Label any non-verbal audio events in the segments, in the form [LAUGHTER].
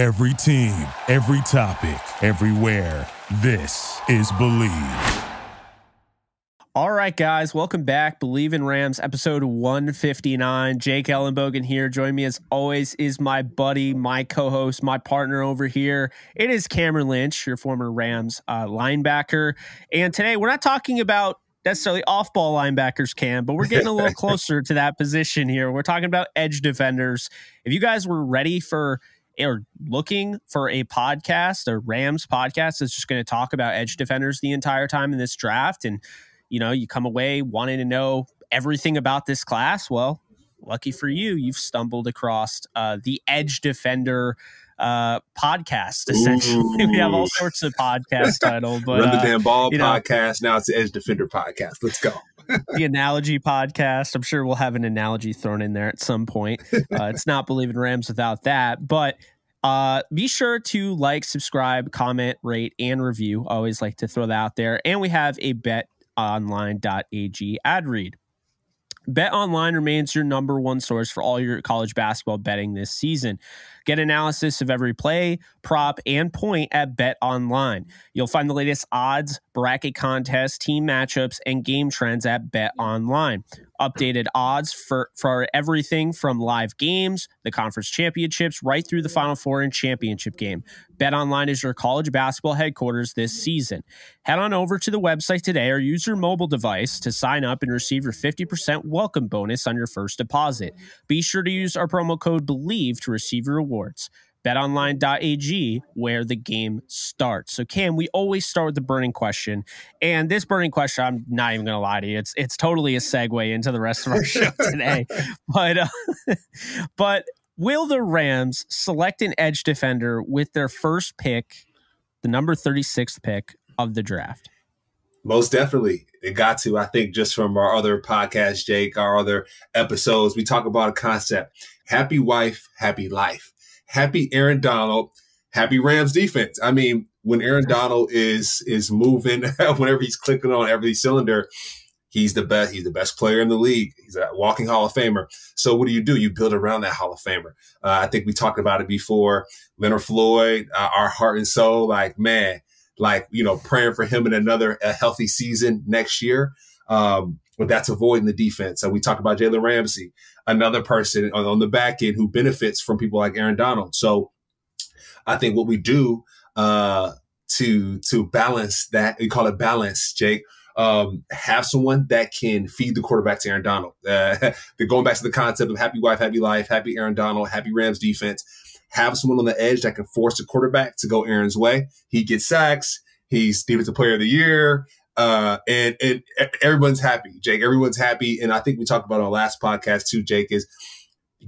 Every team, every topic, everywhere. This is Bleav. All right, guys, welcome back. Bleav in Rams, episode 159. Jake Ellenbogen here. Join me as always is my buddy, my co host, my partner over here. It is Cameron Lynch, your former Rams uh, linebacker. And today we're not talking about necessarily off ball linebackers, Cam, but we're getting a little [LAUGHS] closer to that position here. We're talking about edge defenders. If you guys were ready for or looking for a podcast, a Rams podcast that's just going to talk about edge defenders the entire time in this draft and you know, you come away wanting to know everything about this class. Well, lucky for you, you've stumbled across uh, the Edge Defender uh, podcast. Essentially, Ooh. [LAUGHS] we have all sorts of podcast [LAUGHS] titles. But Run the uh, damn ball podcast. Know, now it's the Edge Defender podcast. Let's go. [LAUGHS] the analogy podcast. I'm sure we'll have an analogy thrown in there at some point. Uh, it's not Bleav in Rams without that, but. Uh, be sure to like, subscribe, comment, rate, and review. Always like to throw that out there. And we have a bet betonline.ag ad read. Bet Online remains your number one source for all your college basketball betting this season. Get analysis of every play, prop, and point at Bet Online. You'll find the latest odds, bracket contests, team matchups, and game trends at Bet Online. Updated odds for, for everything from live games, the conference championships, right through the Final Four and championship game. Bet Online is your college basketball headquarters this season. Head on over to the website today or use your mobile device to sign up and receive your 50% welcome bonus on your first deposit. Be sure to use our promo code BLEAV to receive your rewards. BetOnline.ag, where the game starts. So, Cam, we always start with the burning question, and this burning question, I'm not even going to lie to you, it's it's totally a segue into the rest of our [LAUGHS] show today. but uh, [LAUGHS] but will the Rams select an edge defender with their first pick, the number 36th pick of the draft? Most definitely. It got to. I think just from our other podcast, Jake, our other episodes, we talk about a concept happy wife, happy life. Happy Aaron Donald, happy Rams defense. I mean, when Aaron Donald is is moving, [LAUGHS] whenever he's clicking on every cylinder, he's the best. He's the best player in the league. He's a walking Hall of Famer. So what do you do? You build around that Hall of Famer. Uh, I think we talked about it before. Leonard Floyd, uh, our heart and soul. Like man, like you know, praying for him in another healthy season next year. Um, but that's avoiding the defense. So we talk about Jalen Ramsey, another person on, on the back end who benefits from people like Aaron Donald. So I think what we do uh, to to balance that, we call it balance, Jake. Um, have someone that can feed the quarterback to Aaron Donald. [LAUGHS] Uh, going back to the concept of happy wife, happy life, happy Aaron Donald, happy Rams defense. Have someone on the edge that can force the quarterback to go Aaron's way. He gets sacks. He's defensive player of the year. Uh, and and everyone's happy, Jake. Everyone's happy, and I think we talked about on our last podcast too, Jake, is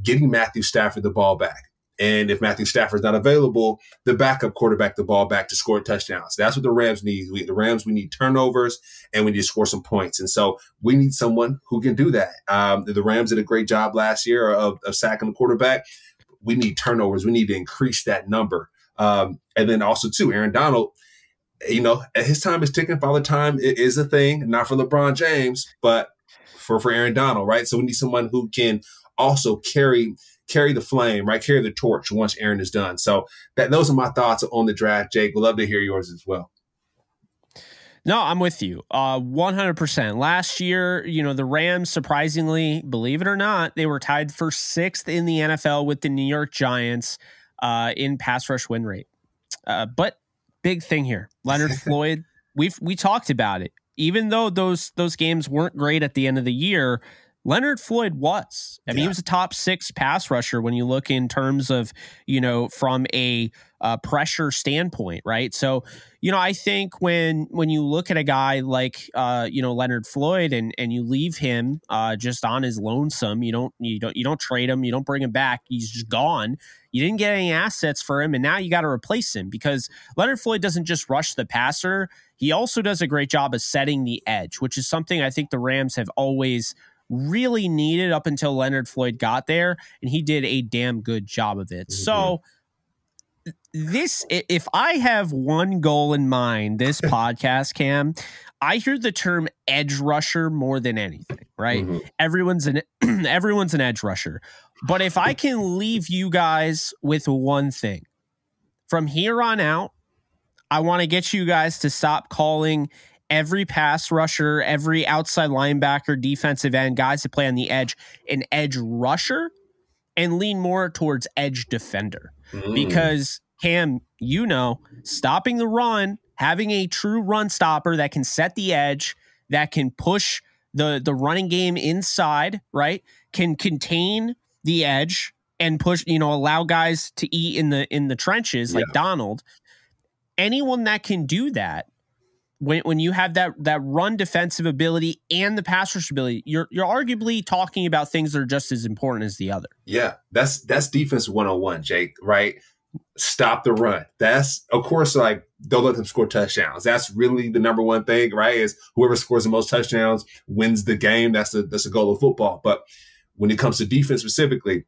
getting Matthew Stafford the ball back. And if Matthew Stafford's not available, the backup quarterback the ball back to score touchdowns. That's what the Rams need. We, the Rams, we need turnovers and we need to score some points. And so we need someone who can do that. Um, the Rams did a great job last year of, of sacking the quarterback. We need turnovers. We need to increase that number. Um, and then also too, Aaron Donald you know, his time is ticking. Father time is a thing, not for LeBron James, but for for Aaron Donald, right? So we need someone who can also carry carry the flame, right? Carry the torch once Aaron is done. So that those are my thoughts on the draft. Jake, would love to hear yours as well. No, I'm with you. Uh, 100%. Last year, you know, the Rams, surprisingly, believe it or not, they were tied for sixth in the NFL with the New York Giants uh, in pass rush win rate. Uh, but big thing here. Leonard [LAUGHS] Floyd, we've we talked about it. Even though those those games weren't great at the end of the year, Leonard Floyd was. I mean, yeah. he was a top six pass rusher when you look in terms of, you know, from a uh, pressure standpoint, right? So, you know, I think when when you look at a guy like, uh, you know, Leonard Floyd and and you leave him uh, just on his lonesome, you don't you don't you don't trade him, you don't bring him back, he's just gone. You didn't get any assets for him, and now you got to replace him because Leonard Floyd doesn't just rush the passer. He also does a great job of setting the edge, which is something I think the Rams have always really needed up until Leonard Floyd got there, and he did a damn good job of it. Mm-hmm. So this if I have one goal in mind, this [LAUGHS] podcast, Cam, I hear the term edge rusher more than anything, right? Mm-hmm. Everyone's an [CLEARS THROAT] everyone's an edge rusher. But if I can leave you guys with one thing, from here on out, I want to get you guys to stop calling every pass rusher, every outside linebacker, defensive end, guys that play on the edge, an edge rusher and lean more towards edge defender. Mm. Because Cam, you know, stopping the run, having a true run stopper that can set the edge, that can push the the running game inside, right? Can contain the edge and push, you know, allow guys to eat in the in the trenches like yeah. Donald. Anyone that can do that when when you have that that run defensive ability and the pass rush ability, you're you're arguably talking about things that are just as important as the other. Yeah, that's that's defense 101, Jake, right? Stop the run. That's of course like don't let them score touchdowns. That's really the number one thing, right? Is whoever scores the most touchdowns wins the game. That's the that's the goal of football. But when it comes to defense specifically,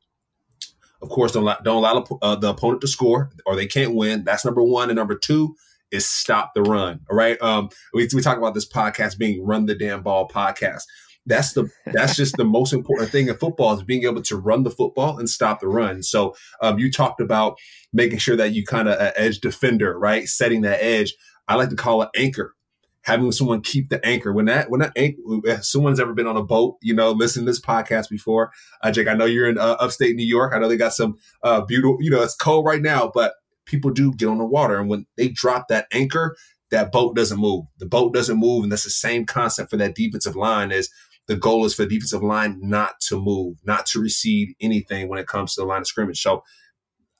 of course, don't allow, don't allow uh, the opponent to score or they can't win. That's number one. And number two, is stop the run. All right. Um, we, we talk about this podcast being run the damn ball podcast. That's the that's just the most important thing in football is being able to run the football and stop the run. So um, you talked about making sure that you kind of uh, edge defender, right? Setting that edge. I like to call it anchor. Having someone keep the anchor when that when that anchor, someone's ever been on a boat, you know, listen to this podcast before. Uh, Jake, I know you're in uh, upstate New York. I know they got some uh, beautiful, you know, it's cold right now, but people do get on the water. And when they drop that anchor, that boat doesn't move. The boat doesn't move. And that's the same concept for that defensive line is the goal is for the defensive line not to move, not to recede anything when it comes to the line of scrimmage. So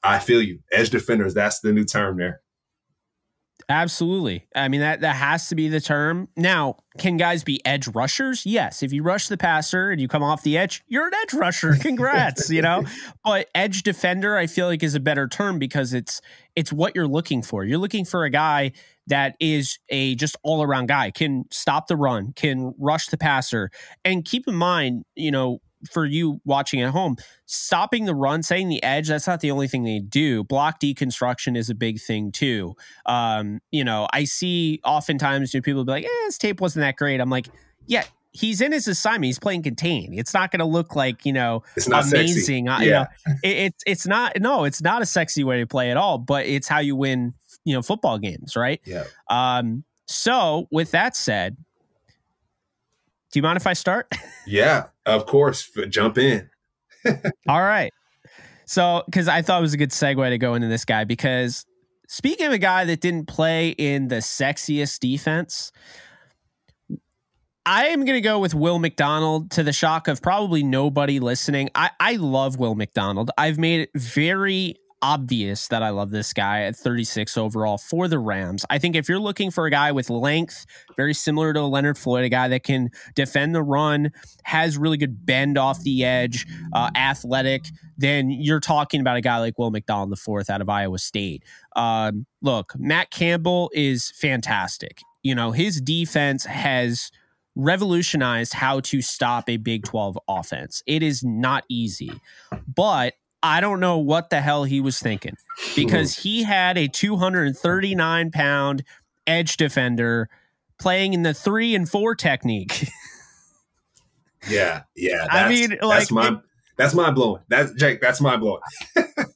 I feel you. Edge defenders, that's the new term there. Absolutely. I mean that that has to be the term. Now, can guys be edge rushers? Yes. If you rush the passer and you come off the edge, you're an edge rusher. [LAUGHS] Congrats, you know. But edge defender I feel like is a better term because it's it's what you're looking for. You're looking for a guy that is a just all-around guy, can stop the run, can rush the passer. And keep in mind, you know, for you watching at home, stopping the run, setting the edge, that's not the only thing they do. Block deconstruction is a big thing too. Um, you know, I see oftentimes you know, people be like, eh, his tape wasn't that great. I'm like, yeah, he's in his assignment. He's playing contain. It's not going to look like you know it's not amazing. Yeah. You know, it, it's it's not no, it's not a sexy way to play at all. But it's how you win. You know, football games, right? Yeah. Um. So with that said, do you mind if I start? [LAUGHS] yeah, of course. Jump in. [LAUGHS] All right. So, because I thought it was a good segue to go into this guy, because speaking of a guy that didn't play in the sexiest defense, I am going to go with Will McDonald to the shock of probably nobody listening. I, I love Will McDonald. I've made it very obvious that I love this guy at 36 overall for the Rams. I think if you're looking for a guy with length, very similar to Leonard Floyd, a guy that can defend the run, has really good bend off the edge, uh, athletic, then you're talking about a guy like Will McDonald, the fourth out of Iowa State. Um, look, Matt Campbell is fantastic. You know, his defense has revolutionized how to stop a Big 12 offense. It is not easy, but I don't know what the hell he was thinking because he had a 239 pound edge defender playing in the three and four technique. [LAUGHS] yeah, yeah. I mean, like, that's my that's mind blowing. That's Jake. That's mind blowing.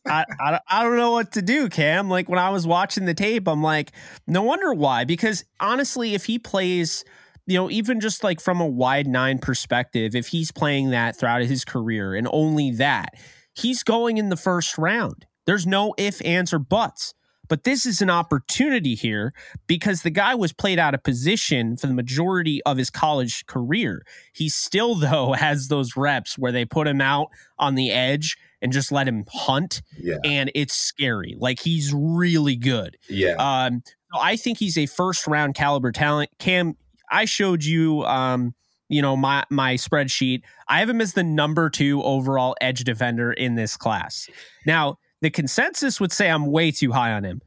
I, I I don't know what to do, Cam. Like when I was watching the tape, I'm like, no wonder why. Because honestly, if he plays you know, even just like from a wide nine perspective, if he's playing that throughout his career and only that, he's going in the first round. There's no if, ands, or buts. But this is an opportunity here because the guy was played out of position for the majority of his college career. He still, though, [LAUGHS] has those reps where they put him out on the edge and just let him hunt. Yeah. And it's scary. Like he's really good. Yeah. Um, I think he's a first round caliber talent. Cam, I showed you um, you know my my spreadsheet i have him as the number two overall edge defender in this class. Now the consensus would say i'm way too high on him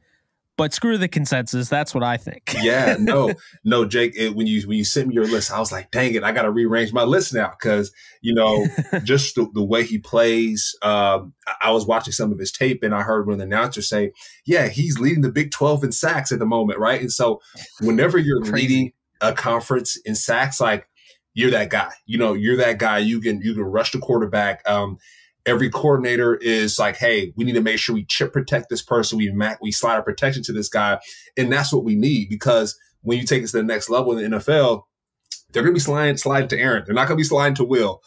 but screw the consensus that's what i think. [LAUGHS] Yeah no [LAUGHS] no jake it, when you when you sent me your list i was like dang it i gotta rearrange my list now because you know [LAUGHS] just the, the, way he plays um, i was watching some of his tape and i heard one of the announcers say yeah he's leading the big 12 in sacks at the moment right? And so whenever you're leading a conference in sacks like you're that guy. You know, you're that guy. You can you can rush the quarterback. Um, every coordinator is like, hey, we need to make sure we chip protect this person. We we slide our protection to this guy, and that's what we need because when you take us to the next level in the NFL, they're going to be sliding sliding to Aaron. They're not going to be sliding to Will.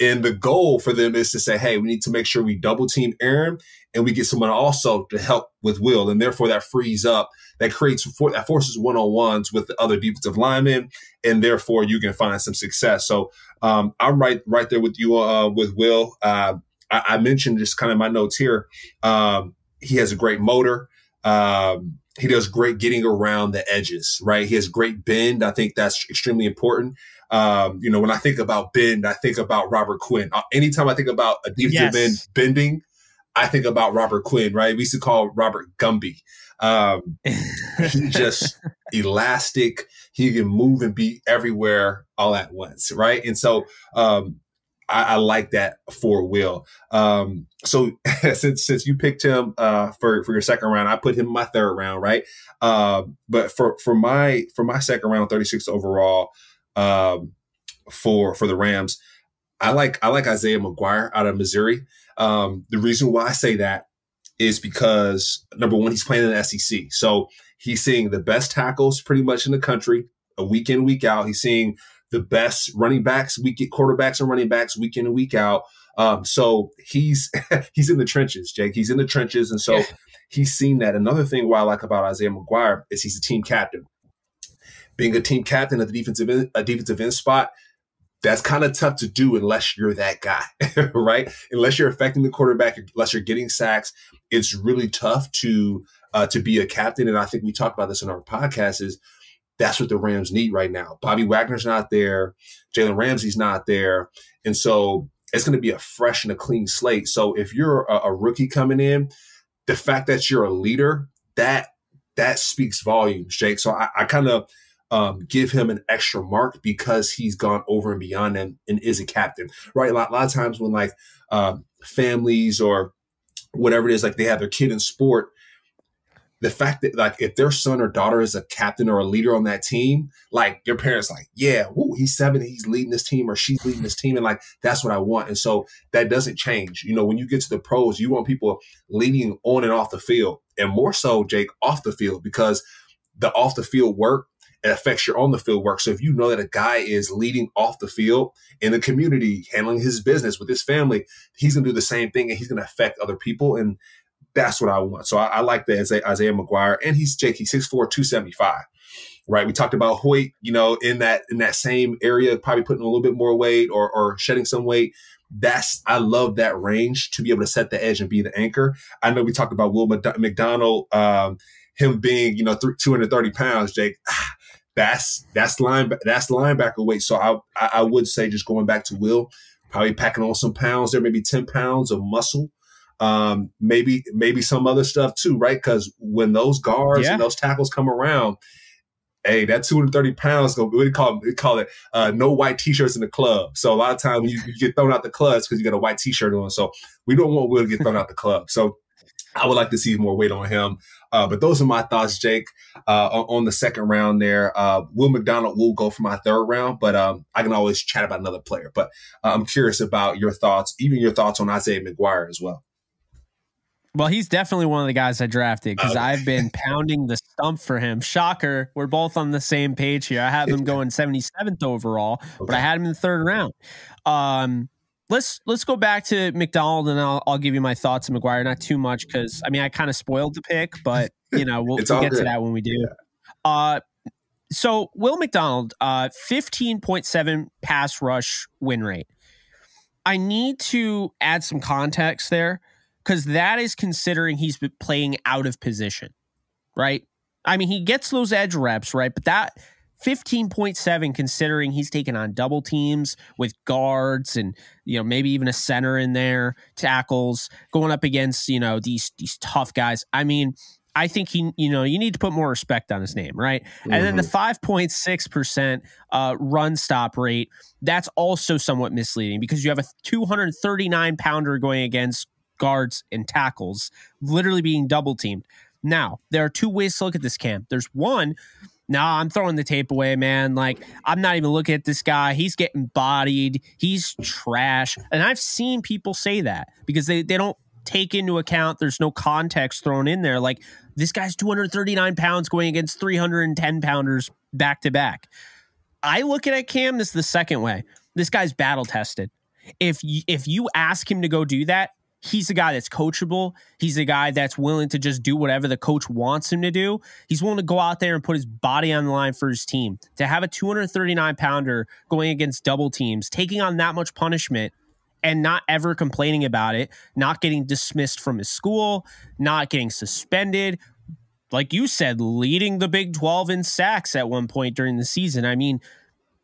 And the goal for them is to say, hey, we need to make sure we double team Aaron and we get someone also to help with Will. And therefore that frees up, that creates, that forces one on ones with the other defensive linemen. And therefore you can find some success. So um, I'm right, right there with you uh, with Will. Uh, I, I, mentioned just kind of my notes here. Um, he has a great motor. Um, he does great getting around the edges, right? He has great bend. I think that's extremely important. Um, you know, when I think about bend, I think about Robert Quinn. Uh, anytime I think about a defensive yes. end bending, I think about Robert Quinn, right? We used to call Robert Gumby. Um, he [LAUGHS] just elastic. He can move and be everywhere all at once, right? And so um, I, I, like that for Will. Um, so [LAUGHS] since since you picked him uh, for for your second round, I put him in my third round, right? Uh, but for for my for my second round, thirty six overall um, for for the Rams. I like I like Isaiah McGuire out of Missouri. Um, the reason why I say that is because number one, he's playing in the SEC, so he's seeing the best tackles pretty much in the country, a week in week out. He's seeing the best running backs, week quarterbacks and running backs week in and week out. Um, so he's [LAUGHS] he's in the trenches, Jake. He's in the trenches, and so he's seen that. Another thing why I like about Isaiah McGuire is he's a team captain being a team captain at the defensive end, a defensive end spot, that's kind of tough to do unless you're that guy, [LAUGHS] right? Unless you're affecting the quarterback, unless you're getting sacks, it's really tough to uh, to be a captain. And I think we talked about this in our podcast. Is that's what the Rams need right now. Bobby Wagner's not there, Jalen Ramsey's not there, and so it's going to be a fresh and a clean slate. So if you're a, a rookie coming in, the fact that you're a leader that that speaks volumes, Jake. So I, I kind of um, give him an extra mark because he's gone over and beyond and, and is a captain, right? A lot, a lot of times when like uh, families or whatever it is, like they have their kid in sport, the fact that like if their son or daughter is a captain or a leader on that team, like your parents like, yeah, woo, he's seven, he's leading this team or she's leading this team, and like that's what I want. And so that doesn't change. You know, when you get to the pros, you want people leading on and off the field, and more so, Jake, off the field because the off the field work it affects your on the field work. So if you know that a guy is leading off the field in the community, handling his business with his family, he's going to do the same thing and he's going to affect other people. And that's what I want. So I, I like that Isaiah, Isaiah McGuire and he's Jake, he's 6'4", 275. Right. We talked about Hoyt, you know, in that, in that same area, probably putting a little bit more weight or, or shedding some weight that's I love that range to be able to set the edge and be the anchor. I know we talked about Will McDonald, um, him being you know th- 230 pounds. Jake, that's that's line that's linebacker weight. So I I would say just going back to Will, probably packing on some pounds there, maybe ten pounds of muscle, um, maybe maybe some other stuff too, right? Because when those guards yeah. and those tackles come around, hey, that 230 pounds, go. we call we call it uh, no white t-shirts in the club. So a lot of times you, you get thrown out the clubs because you got a white t-shirt on. So we don't want Will to get thrown out the club. So I would like to see more weight on him. Uh, but those are my thoughts, Jake, uh, on, the second round there. Uh, Will McDonald will go for my third round, but um, I can always chat about another player. But uh, I'm curious about your thoughts, even your thoughts on Isaiah McGuire as well. Well, he's definitely one of the guys I drafted because okay. I've been pounding the stump for him. Shocker, we're both on the same page here. I have him [LAUGHS] going 77th overall, okay. but I had him in the third round. Um, let's let's go back to McDonald and I'll, I'll give you my thoughts on McGuire. Not too much because I mean I kind of spoiled the pick, but you know we'll, [LAUGHS] we'll get good. to that when we do. Yeah. Uh, so Will McDonald, uh, fifteen point seven pass rush win rate. I need to add some context there because that is considering he's playing out of position, right? I mean, he gets those edge reps, right? But that 15.7 considering he's taken on double teams with guards and you know maybe even a center in there tackles going up against you know these these tough guys i mean I think he, you know, you need to put more respect on his name, right? Mm-hmm. And then the 5.6% uh, run stop rate, that's also somewhat misleading because you have a 239 pounder going against guards and tackles, literally being double teamed. Now, there are two ways to look at this Cam. There's one, no, I'm throwing the tape away, man. Like, I'm not even looking at this guy. He's getting bodied. He's trash. And I've seen people say that because they, they don't take into account there's no context thrown in there. Like, this guy's 239 pounds going against 310 pounders back to back. I look at Cam this is the second way. This guy's battle tested. If you, if you ask him to go do that, he's a guy that's coachable. He's a guy that's willing to just do whatever the coach wants him to do. He's willing to go out there and put his body on the line for his team. To have a 239 pounder going against double teams, taking on that much punishment and not ever complaining about it, not getting dismissed from his school, not getting suspended. Like you said, leading the Big 12 in sacks at one point during the season. I mean,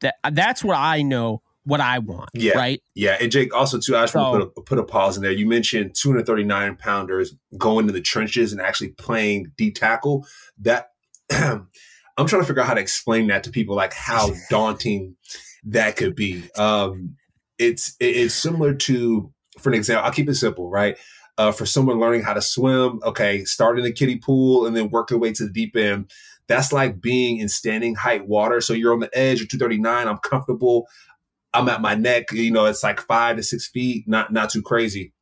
that that's what I know what I want. Yeah. Right. Yeah. And Jake, also too, I just so, want to put a, put a pause in there. You mentioned 239 pounders going to the trenches and actually playing D tackle. That [CLEARS THROAT] I'm trying to figure out how to explain that to people, like how [LAUGHS] daunting that could be. Um, it's it's similar to, for an example, I'll keep it simple, right? Uh, for someone learning how to swim, okay, start in the kiddie pool and then work your way to the deep end. That's like being in standing height water. So you're on the edge, you're 239. I'm comfortable. I'm at my neck. You know, it's like five to six feet, not not too crazy.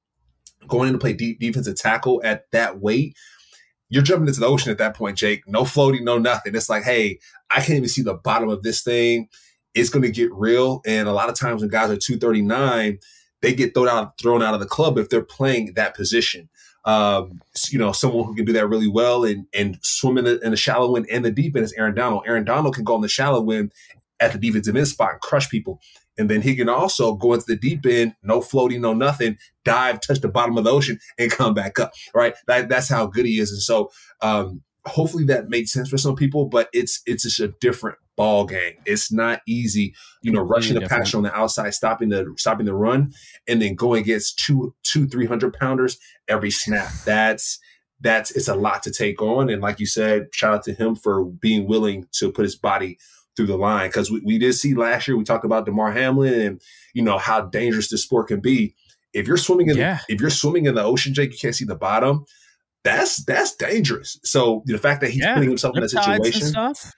Going in to play deep defensive tackle at that weight, you're jumping into the ocean at that point, Jake. No floating, no nothing. It's like, hey, I can't even see the bottom of this thing. It's going to get real. And a lot of times when guys are 239, they get thrown out thrown out of the club if they're playing that position. Um, you know, someone who can do that really well and and swim in the, in the shallow end and the deep end is Aaron Donald. Aaron Donald can go in the shallow end at the defensive end spot and crush people. And then he can also go into the deep end, no floating, no nothing, dive, touch the bottom of the ocean, and come back up. Right. That, that's how good he is. And so um, hopefully that makes sense for some people, but it's it's just a different ball game. It's not easy, you know, rushing the passer on the outside, stopping the stopping the run, and then going against two two three hundred pounders every snap. That's that's it's a lot to take on. And like you said, shout out to him for being willing to put his body through the line because we, we did see last year we talked about Damar Hamlin and you know how dangerous this sport can be. If you're swimming in yeah. if you're swimming in the ocean, Jake, you can't see the bottom. That's that's dangerous. So the fact that he's yeah. putting himself in that situation, stuff,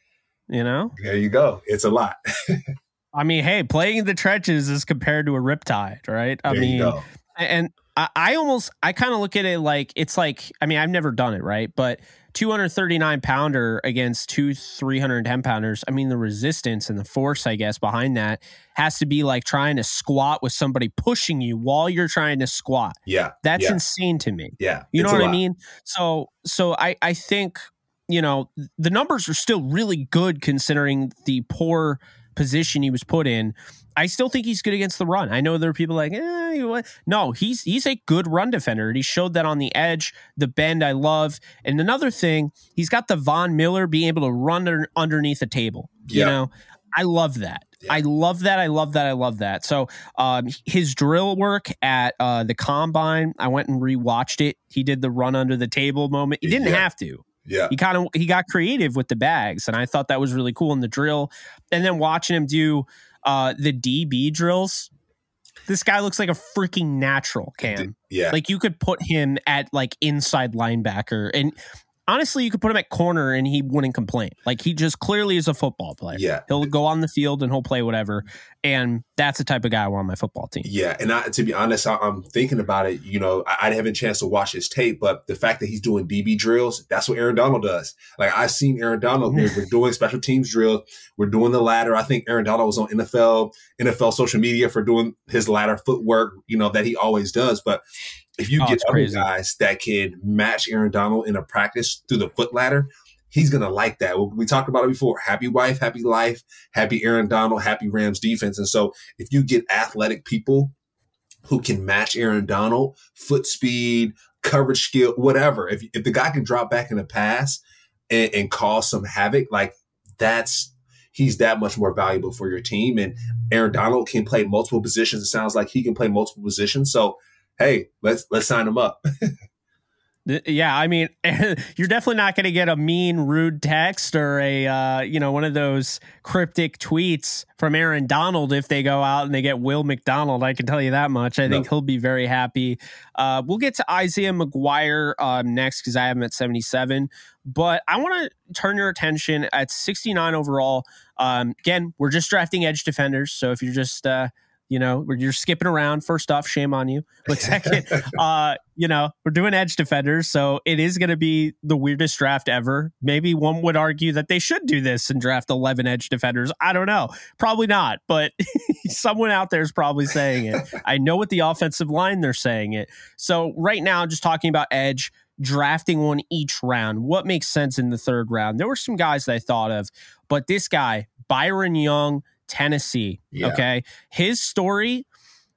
you know, there you go. It's a lot. [LAUGHS] I mean, hey, playing the trenches is compared to a riptide, right? I there mean, and I, I almost I kind of look at it like it's like I mean I've never done it right, but 239 pounder against two 310 pounders. I mean the resistance and the force I guess behind that has to be like trying to squat with somebody pushing you while you're trying to squat. Yeah, that's yeah. insane to me. Yeah, you know what I mean. So so I I think you know the numbers are still really good considering the poor position he was put in. I still think he's good against the run. I know there are people like, eh, no, he's he's a good run defender. He showed that on the edge, the bend I love. And another thing, he's got the Von Miller being able to run under, underneath a table. You know, I love that. Yeah. I love that. I love that. I love that. So um, his drill work at uh, the combine, I went and rewatched it. He did the run under the table moment. He didn't yeah. have to. Yeah. He kind of he got creative with the bags, and I thought that was really cool in the drill. And then watching him do uh, the DB drills. This guy looks like a freaking natural, Cam. Yeah. Like you could put him at like inside linebacker and honestly, you could put him at corner and he wouldn't complain. Like he just clearly is a football player. Yeah. He'll go on the field and he'll play whatever. And that's the type of guy I want on my football team. Yeah. And I, to be honest, I, am thinking about it. You know, I, I didn't have a chance to watch his tape, but the fact that he's doing DB drills, that's what Aaron Donald does. Like I've seen Aaron Donald, we're, we're [LAUGHS] doing special teams drills. We're doing the ladder. I think Aaron Donald was on NFL, NFL social media for doing his ladder footwork, you know, that he always does. But if you oh, get other guys that can match Aaron Donald in a practice through the foot ladder, he's going to like that. We talked about it before. Happy wife, happy life, happy Aaron Donald, happy Rams defense. And so if you get athletic people who can match Aaron Donald, foot speed, coverage skill, whatever, if, if the guy can drop back in a pass and, and cause some havoc, like that's he's that much more valuable for your team. And Aaron Donald can play multiple positions. It sounds like he can play multiple positions. So hey, let's let's sign them up. [LAUGHS] Yeah, I mean, [LAUGHS] you're definitely not going to get a mean, rude text or a uh, you know one of those cryptic tweets from Aaron Donald if they go out and they get Will McDonald. I can tell you that much. I no. think he'll be very happy. Uh, we'll get to Isaiah McGuire um, next because I have him at 77. But I want to turn your attention at 69 overall. Um, again, we're just drafting edge defenders, so if you're just uh, you know, you're skipping around. First off, shame on you. But [LAUGHS] second, uh, you know, we're doing edge defenders, so it is going to be the weirdest draft ever. Maybe one would argue that they should do this and draft 11 edge defenders. I don't know. Probably not, but [LAUGHS] someone out there is probably saying it. I know what the offensive line they're saying it. So right now, I'm just talking about edge, drafting one each round. What makes sense in the third round? There were some guys that I thought of, but this guy, Byron Young Tennessee. Yeah. Okay. His story,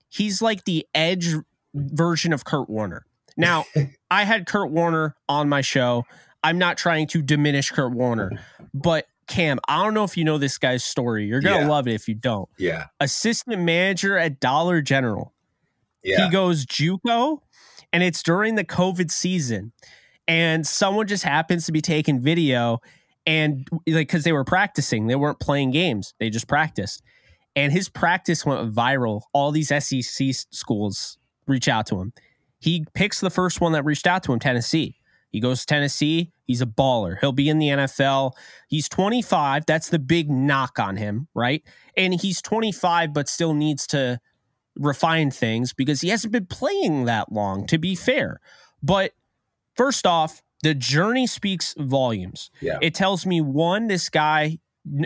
he's like the edge version of Kurt Warner. Now, [LAUGHS] I had Kurt Warner on my show. I'm not trying to diminish Kurt Warner, but Cam, I don't know if you know this guy's story. You're going to yeah. love it if you don't. Yeah. Assistant manager at Dollar General. Yeah. He goes Juco, and it's during the COVID season. And someone just happens to be taking video and like because they were practicing, they weren't playing games, they just practiced. And his practice went viral. All these SEC schools reach out to him. He picks the first one that reached out to him, Tennessee. He goes to Tennessee. He's a baller. He'll be in the NFL. He's 25. That's the big knock on him, right? And he's 25, but still needs to refine things because he hasn't been playing that long, to be fair. But first off, the journey speaks volumes. Yeah. It tells me one, this guy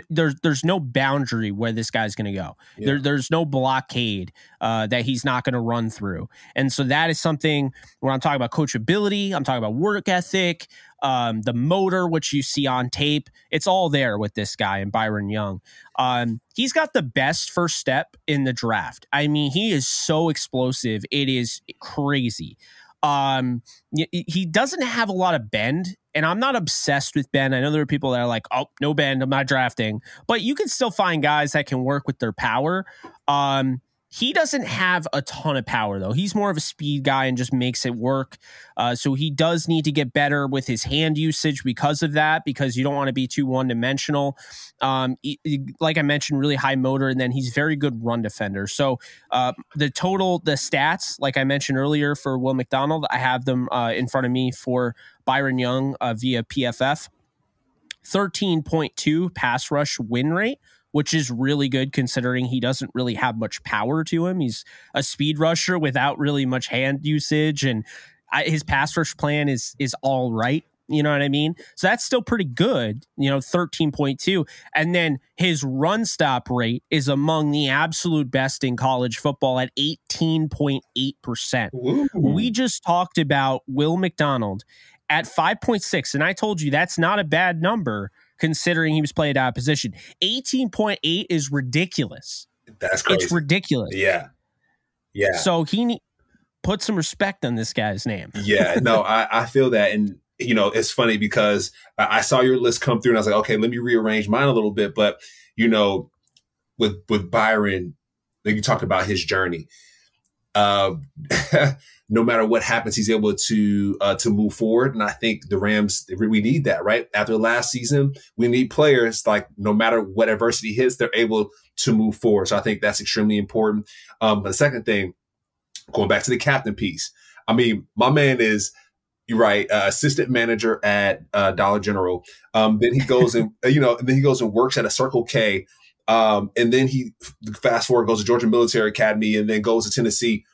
there's there's no boundary where this guy's going to go. Yeah. There, there's no blockade uh, that he's not going to run through, and so that is something where I'm talking about coachability. I'm talking about work ethic, um, the motor, which you see on tape. It's all there with this guy and Byron Young. Um, he's got the best first step in the draft. I mean, he is so explosive. It is crazy. Um, he doesn't have a lot of bend, and I'm not obsessed with bend. I know there are people that are like, "Oh, no bend, I'm not drafting," but you can still find guys that can work with their power. Um, he doesn't have a ton of power though. He's more of a speed guy and just makes it work. Uh, so he does need to get better with his hand usage because of that, because you don't want to be too one dimensional. Um, he, like I mentioned, really high motor, and then he's very good run defender. So uh, the total, the stats, like I mentioned earlier for Will McDonald, I have them uh, in front of me for Byron Young uh, via PFF. 13.2 pass rush win rate, which is really good considering he doesn't really have much power to him. He's a speed rusher without really much hand usage, and I, his pass rush plan is is all right. You know what I mean? So that's still pretty good, you know, 13.2. And then his run stop rate is among the absolute best in college football at 18.8%. We just talked about Will McDonald at 5.6. And I told you that's not a bad number considering he was playing out of position. 18.8 is ridiculous. That's crazy. It's ridiculous. Yeah. Yeah. So he put some respect on this guy's name. yeah. No, [LAUGHS] I, I feel that. And, you know, it's funny because I saw your list come through and I was like, okay, let me rearrange mine a little bit. But, you know, with, with Byron, like you talked about his journey. Uh, [LAUGHS] no matter what happens, he's able to uh, to move forward. And I think the Rams we need that right after last season. We need players like no matter what adversity hits, they're able to move forward. So I think that's extremely important. Um, but the second thing, going back to the captain piece, I mean, my man is you're right, uh, assistant manager at uh, Dollar General. Um, then he goes and [LAUGHS] you know, then he goes and works at a Circle K. Um, and then he fast forward goes to Georgia Military Academy and then goes to Tennessee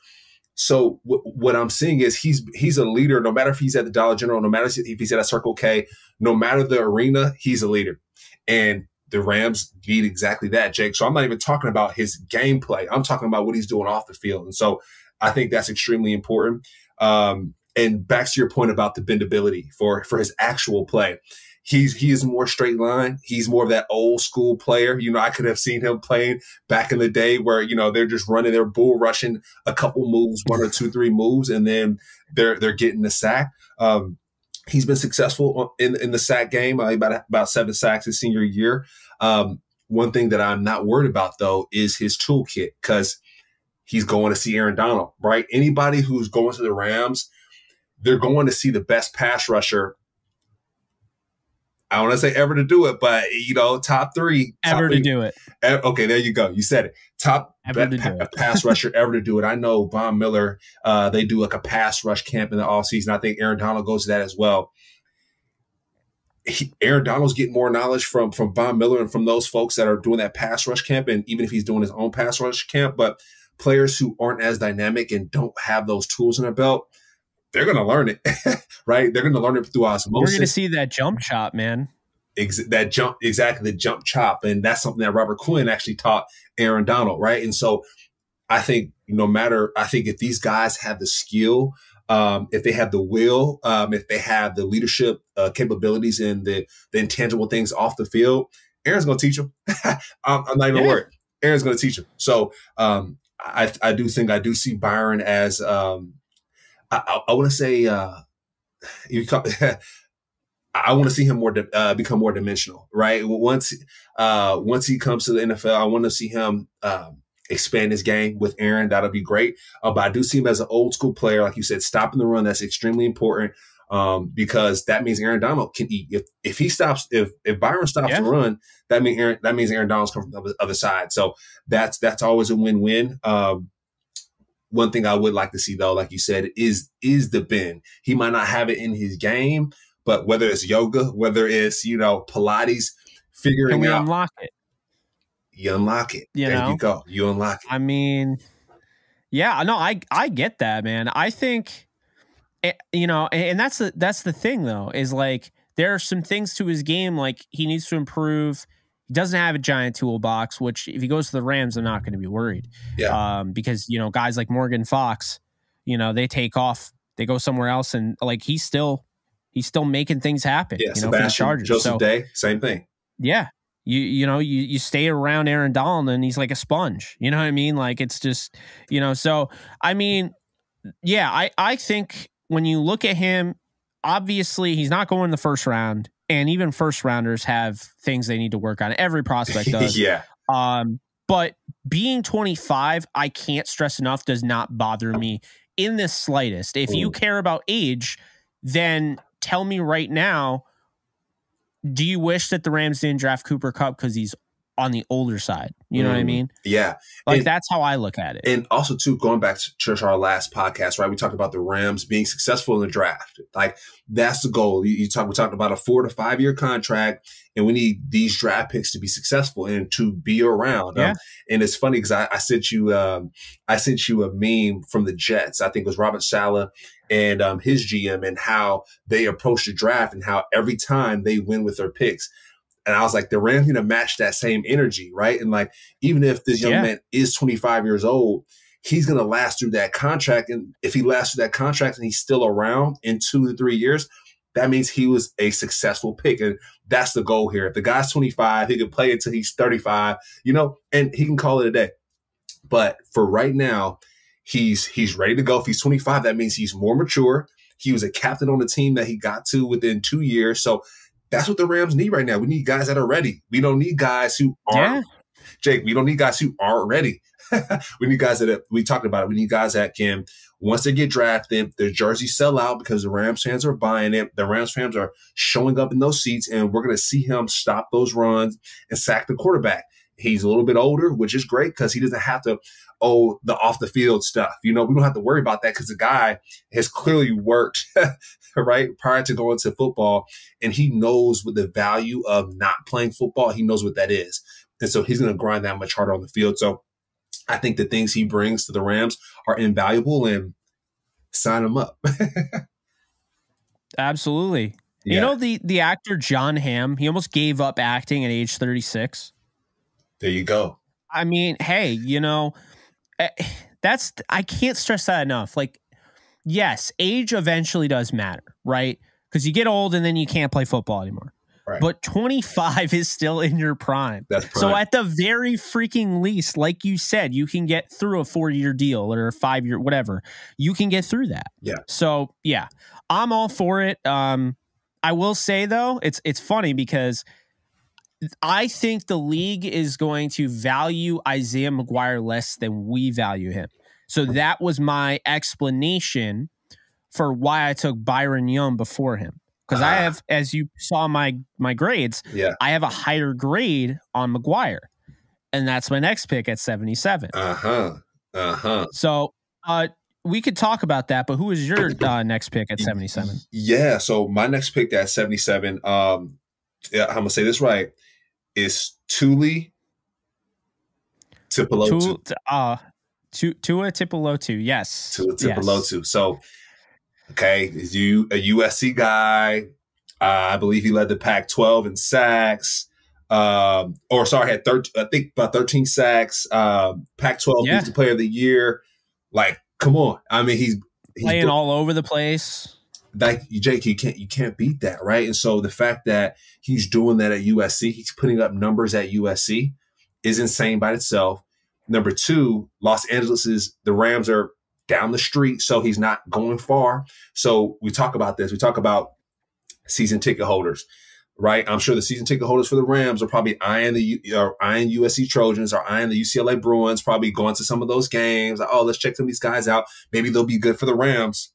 so w- what I'm seeing is he's he's a leader. No matter if he's at the Dollar General, no matter if he's at a Circle K, no matter the arena, he's a leader. And the Rams need exactly that, Jake. So I'm not even talking about his gameplay. I'm talking about what he's doing off the field. And so I think that's extremely important. Um, and back to your point about the bendability for for his actual play he's he is more straight line. He's more of that old school player. You know, I could have seen him playing back in the day where you know they're just running, they're bull rushing a couple moves, one or two, three moves, and then they're they're getting the sack. Um, he's been successful in in the sack game. Uh, about about seven sacks his senior year. Um, one thing that I'm not worried about though is his toolkit because he's going to see Aaron Donald. Right, anybody who's going to the Rams they're going to see the best pass rusher. I don't want to say ever to do it, but you know, top three ever top to do it. Okay, there you go. You said it. Top ever be, pa- pass [LAUGHS] rusher ever to do it. I know Von Miller. Uh, they do like a pass rush camp in the offseason. I think Aaron Donald goes to that as well. He, Aaron Donald's getting more knowledge from from Von Miller and from those folks that are doing that pass rush camp, and even if he's doing his own pass rush camp, but players who aren't as dynamic and don't have those tools in their belt, they're going to learn it, [LAUGHS] right? They're going to learn it through osmosis. We're going to see that jump chop, man. Ex- that jump, exactly the jump chop, and that's something that Robert Quinn actually taught Aaron Donald, right? And so, I think no matter, I think if these guys have the skill, um, if they have the will, um, if they have the leadership uh, capabilities and the the intangible things off the field, Aaron's going to teach them. [LAUGHS] I'm, I'm, not even yeah. worried. Aaron's going to teach them. So um, I, I do think I do see Byron as um, I, I, want to say uh, you call, [LAUGHS] I want to see him more uh, become more dimensional, right? Once uh, once he comes to the NFL, I want to see him um, expand his game with Aaron. That'll be great. Uh, but I do see him as an old school player, like you said, stopping the run. That's extremely important um, because that means Aaron Donald can eat. If if he stops, if if Byron stops yeah. the run, that means Aaron that means Aaron Donald's coming from the other side. So that's that's always a win win. Um, one thing I would like to see though, like you said, is is the bend. He might not have it in his game, but whether it's yoga, whether it's you know Pilates, figuring Can we out unlock it. You unlock it. You there know? you go. You unlock it. I mean, yeah, no, I I get that, man. I think, eh, you know, and that's the that's the thing though is like there are some things to his game like he needs to improve. He doesn't have a giant toolbox, which if he goes to the Rams, I'm not going to be worried. Yeah. Um, because you know guys like Morgan Fox, you know, they take off, they go somewhere else, and like he's still he's still making things happen. Yeah, you know, Sebastian, for the Chargers. Joseph so, Day, same thing. Yeah, you you know you you stay around Aaron Donald and he's like a sponge. You know what I mean? Like it's just you know. So I mean, yeah, I I think when you look at him, obviously he's not going in the first round, and even first rounders have things they need to work on. Every prospect [LAUGHS] does. yeah. Um, but being 25, I can't stress enough, does not bother me in the slightest. If you care about age, then tell me right now do you wish that the Rams didn't draft Cooper Kupp because he's on the older side? You know mm, what I mean? Yeah. Like and, that's how I look at it. And also, too, going back to Church, our last podcast, right? We talked about the Rams being successful in the draft. Like that's the goal. You, you talk. We talked about a four to five year contract, and we need these draft picks to be successful and to be around. Yeah. Um, and it's funny because I, I, sent you, um, I sent you a meme from the Jets. I think it was Robert Saleh and um, his GM and how they approach the draft and how every time they win with their picks. And I was like, the Rams going to match that same energy, right? And like, even if this young Yeah. man is 25 years old, he's going to last through that contract. And if he lasts through that contract and he's still around in two to three years, that means he was a successful pick. And that's the goal here. If the guy's 25, he can play until he's 35, you know, and he can call it a day. But for right now, he's he's ready to go. If he's 25, that means he's more mature. He was a captain on the team that he got to within two years. So that's what the Rams need right now. We need guys that are ready. We don't need guys who aren't. Jake, we don't need guys who aren't ready. [LAUGHS] we need guys that have, we talked about it. We need guys that can once they get drafted, their jerseys sell out because the Rams fans are buying it. The Rams fans are showing up in those seats, and we're going to see him stop those runs and sack the quarterback. He's a little bit older, which is great because he doesn't have to owe the off the field stuff. You know, we don't have to worry about that because the guy has clearly worked [LAUGHS] right prior to going to football, and he knows what the value of not playing football. He knows what that is, and so he's going to grind that much harder on the field. So I think the things he brings to the Rams are invaluable, and sign him up. [LAUGHS] Absolutely. Yeah. You know the the actor Jon Hamm, he almost gave up acting at age 36. There you go. I mean, hey, you know, eh, that's I can't stress that enough. Like yes, age eventually does matter, right? Cuz you get old and then you can't play football anymore. Right. But 25 is still in your prime. That's prime. So at the very freaking least, like you said, you can get through a 4-year deal or a 5-year whatever. You can get through that. Yeah. So, yeah. I'm all for it. Um I will say though, it's it's funny because I think the league is going to value Isaiah McGuire less than we value him. So that was my explanation for why I took Byron Young before him. Because I Ah. have, as you saw my my grades, Yeah. I have a higher grade on McGuire, and that's my next pick at 77. Uh huh. Uh huh. So uh, we could talk about that, but who is your [CLEARS THROAT] uh, next pick at 77? Yeah. So my next pick at 77, um, I'm gonna say this right, is Tuli Tuipulotu. Tu- uh, Tu- Tua Tuipulotu, yes. Tua Yes. Tuipulotu. So, okay, is you a USC guy? Uh, I believe he led the Pac-12 in sacks. Um, or sorry, had 13, I think about 13 sacks. Um, Pac-12 Yeah. He's the Player of the Year. Like, come on. I mean, he's he's Playing all over the place. Like Jake, you can't you can't beat that, right? And so the fact that he's doing that at USC, he's putting up numbers at USC, is insane by itself. Number two, Los Angeles is the Rams are down the street, so he's not going far. So we talk about this. We talk about season ticket holders, right? I'm sure the season ticket holders for the Rams are probably eyeing the or eyeing USC Trojans or eyeing the UCLA Bruins, probably going to some of those games. Oh, let's check some of these guys out. Maybe they'll be good for the Rams.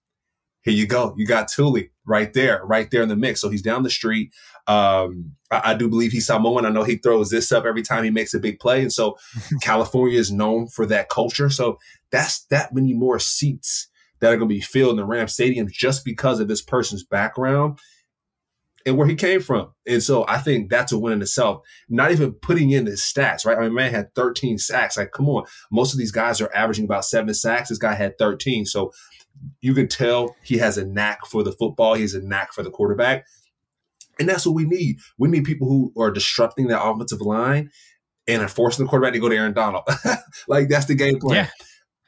Here you go. You got Tuli right there, right there in the mix. So he's down the street. Um, I, I do believe he's Samoan. I know he throws this up every time he makes a big play. And so [LAUGHS] California is known for that culture. So that's that many more seats that are going to be filled in the Ram Stadium just because of this person's background and where he came from. And so I think that's a win in itself. Not even putting in his stats, right? I mean, man had 13 sacks. Like, come on. Most of these guys are averaging about seven sacks. This guy had 13. So you can tell he has a knack for the football. He has a knack for the quarterback. And that's what we need. We need people who are disrupting that offensive line and are forcing the quarterback to go to Aaron Donald. [LAUGHS] like that's the game plan. Yeah.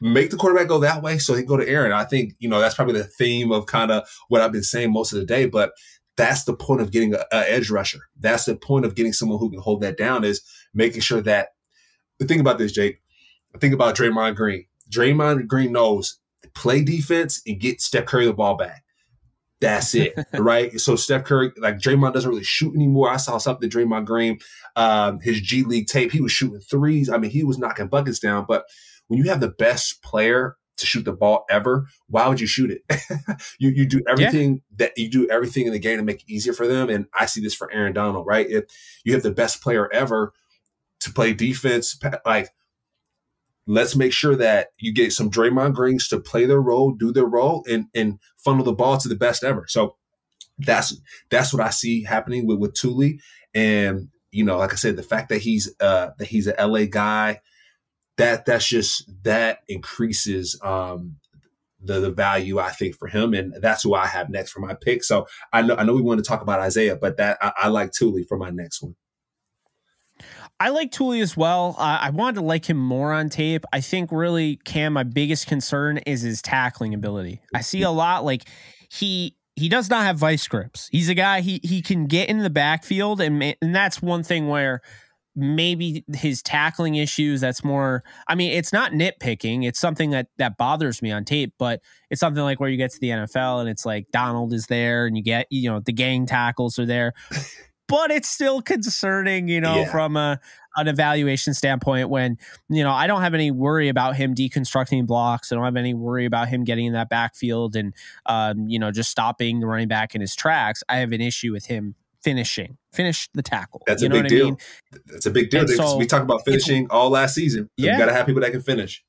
Make the quarterback go that way so he can go to Aaron. I think, you know, that's probably the theme of kind of what I've been saying most of the day. But that's the point of getting a, a edge rusher. That's the point of getting someone who can hold that down is making sure that the thing about this, Jake, think about Draymond Green. Draymond Green knows play defense and get Steph Curry the ball back. That's it, [LAUGHS] right? So Steph Curry, like Draymond doesn't really shoot anymore. I saw something Draymond Green, um, his G League tape, he was shooting threes. I mean, he was knocking buckets down. But when you have the best player to shoot the ball ever, why would you shoot it? [LAUGHS] you you do everything that you do everything in the game to make it easier for them. And I see this for Aaron Donald, right? If you have the best player ever to play defense, like let's make sure that you get some Draymond Greens to play their role, do their role, and and funnel the ball to the best ever. So that's that's what I see happening with with Tuli. And you know, like I said, the fact that he's uh that he's an LA guy, that that's just that increases um the, the value I think for him, and that's who I have next for my pick. So I know I know we want to talk about Isaiah, but that I, I like Tuli for my next one. I like Tuli as well. Uh, I wanted to like him more on tape. I think really, Cam, my biggest concern is his tackling ability. I see a lot like he he does not have vice grips. He's a guy he he can get in the backfield, and and that's one thing where maybe his tackling issues. That's more. I mean, it's not nitpicking. It's something that that bothers me on tape, but it's something like where you get to the NFL and it's like Donald is there, and you get you know the gang tackles are there but it's still concerning, you know, Yeah. from a an evaluation standpoint when, you know, I don't have any worry about him deconstructing blocks. I don't have any worry about him getting in that backfield and um, you know, just stopping the running back in his tracks. I have an issue with him finishing, finish the tackle. That's you a know big what I deal. mean? That's a big deal. Because so we talked about finishing all last season. So Yeah. You got to have people that can finish.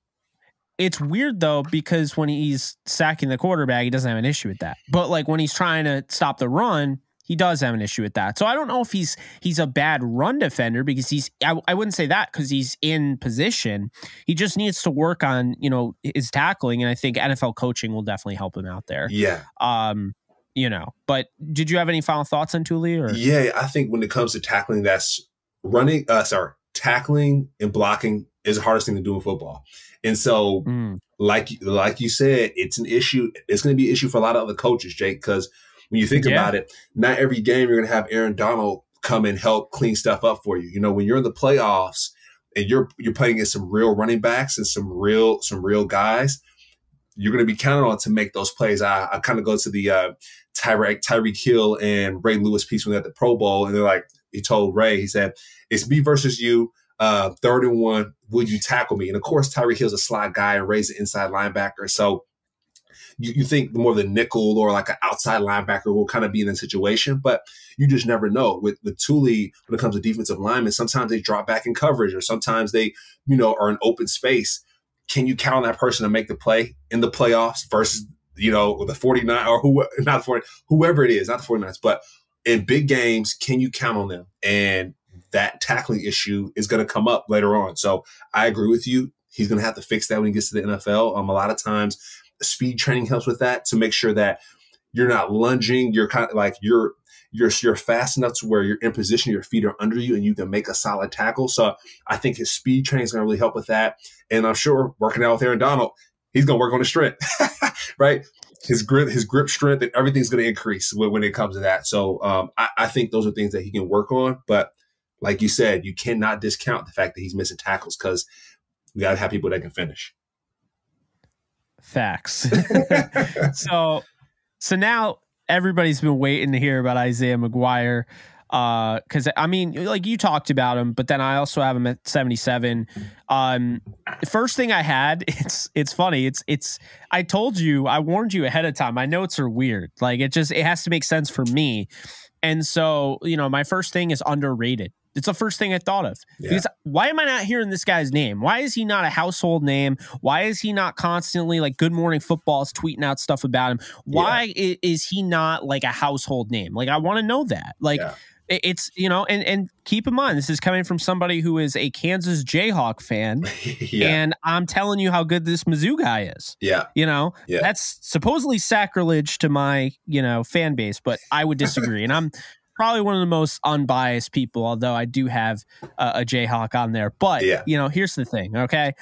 It's weird though because when he's sacking the quarterback, he doesn't have an issue with that. But like when he's trying to stop the run, he does have an issue with that. So I don't know if he's he's a bad run defender because he's I, I wouldn't say that because he's in position. He just needs to work on you know his tackling, and I think NFL coaching will definitely help him out there. Yeah. Um, you know. But did you have any final thoughts on Tuli? Or Yeah, I think when it comes to tackling, that's running. Uh, sorry, tackling and blocking is the hardest thing to do in football. And so, Mm, like like you said, it's an issue. It's going to be an issue for a lot of other coaches, Jake. Because when you think Yeah. about it, not every game you're going to have Aaron Donald come and help clean stuff up for you. You know, when you're in the playoffs and you're you're playing against some real running backs and some real some real guys, you're going to be counted on to make those plays. I, I kind of go to the uh, Tyreek Tyreek Hill and Ray Lewis piece when they're at the Pro Bowl, and they're like, he told Ray, he said, "It's me versus you." Uh, third and one, would you tackle me? And of course, Tyreek Hill's a slot guy and Ray's an inside linebacker. So you, you think more of the nickel or like an outside linebacker will kind of be in that situation, but you just never know. With with Tuli, when it comes to defensive linemen, sometimes they drop back in coverage, or sometimes they, you know, are in open space. Can you count on that person to make the play in the playoffs versus you know the 49 or who not 40 whoever it is, not the 49ers, but in big games, can you count on them? And that tackling issue is going to come up later on. So I agree with you. He's going to have to fix that when he gets to the NFL. Um, a lot of times, speed training helps with that to make sure that you're not lunging. You're kind of like you're you're you're fast enough to where you're in position, your feet are under you, and you can make a solid tackle. So I think his speed training is going to really help with that. And I'm sure working out with Aaron Donald, he's going to work on his strength, [LAUGHS] right? His grip, his grip strength, and everything's going to increase when, when, it comes to that. So um, I, I think those are things that he can work on. But like you said, you cannot discount the fact that he's missing tackles because we got to have people that can finish. Facts. [LAUGHS] [LAUGHS] so, so now everybody's been waiting to hear about Isaiah McGuire. Uh, cause I mean, like you talked about him, but then I also have him at 77. Um, first thing I had, [LAUGHS] it's, it's funny. It's, it's, I told you, I warned you ahead of time. My notes are weird. Like it just, it has to make sense for me. And so, you know, my first thing is underrated. It's the first thing I thought of. Yeah. Because why am I not hearing this guy's name? Why is he not a household name? Why is he not constantly like Good Morning Football's tweeting out stuff about him? Why yeah. is he not like a household name? Like I want to know that. Like yeah. it's you know, and and keep in mind this is coming from somebody who is a Kansas Jayhawk fan, [LAUGHS] and I'm telling you how good this Mizzou guy is. Yeah, you know, that's supposedly sacrilege to my you know fan base, but I would disagree, and I'm probably one of the most unbiased people, although I do have uh, a Jayhawk on there. But, yeah. you know, here's the thing, okay?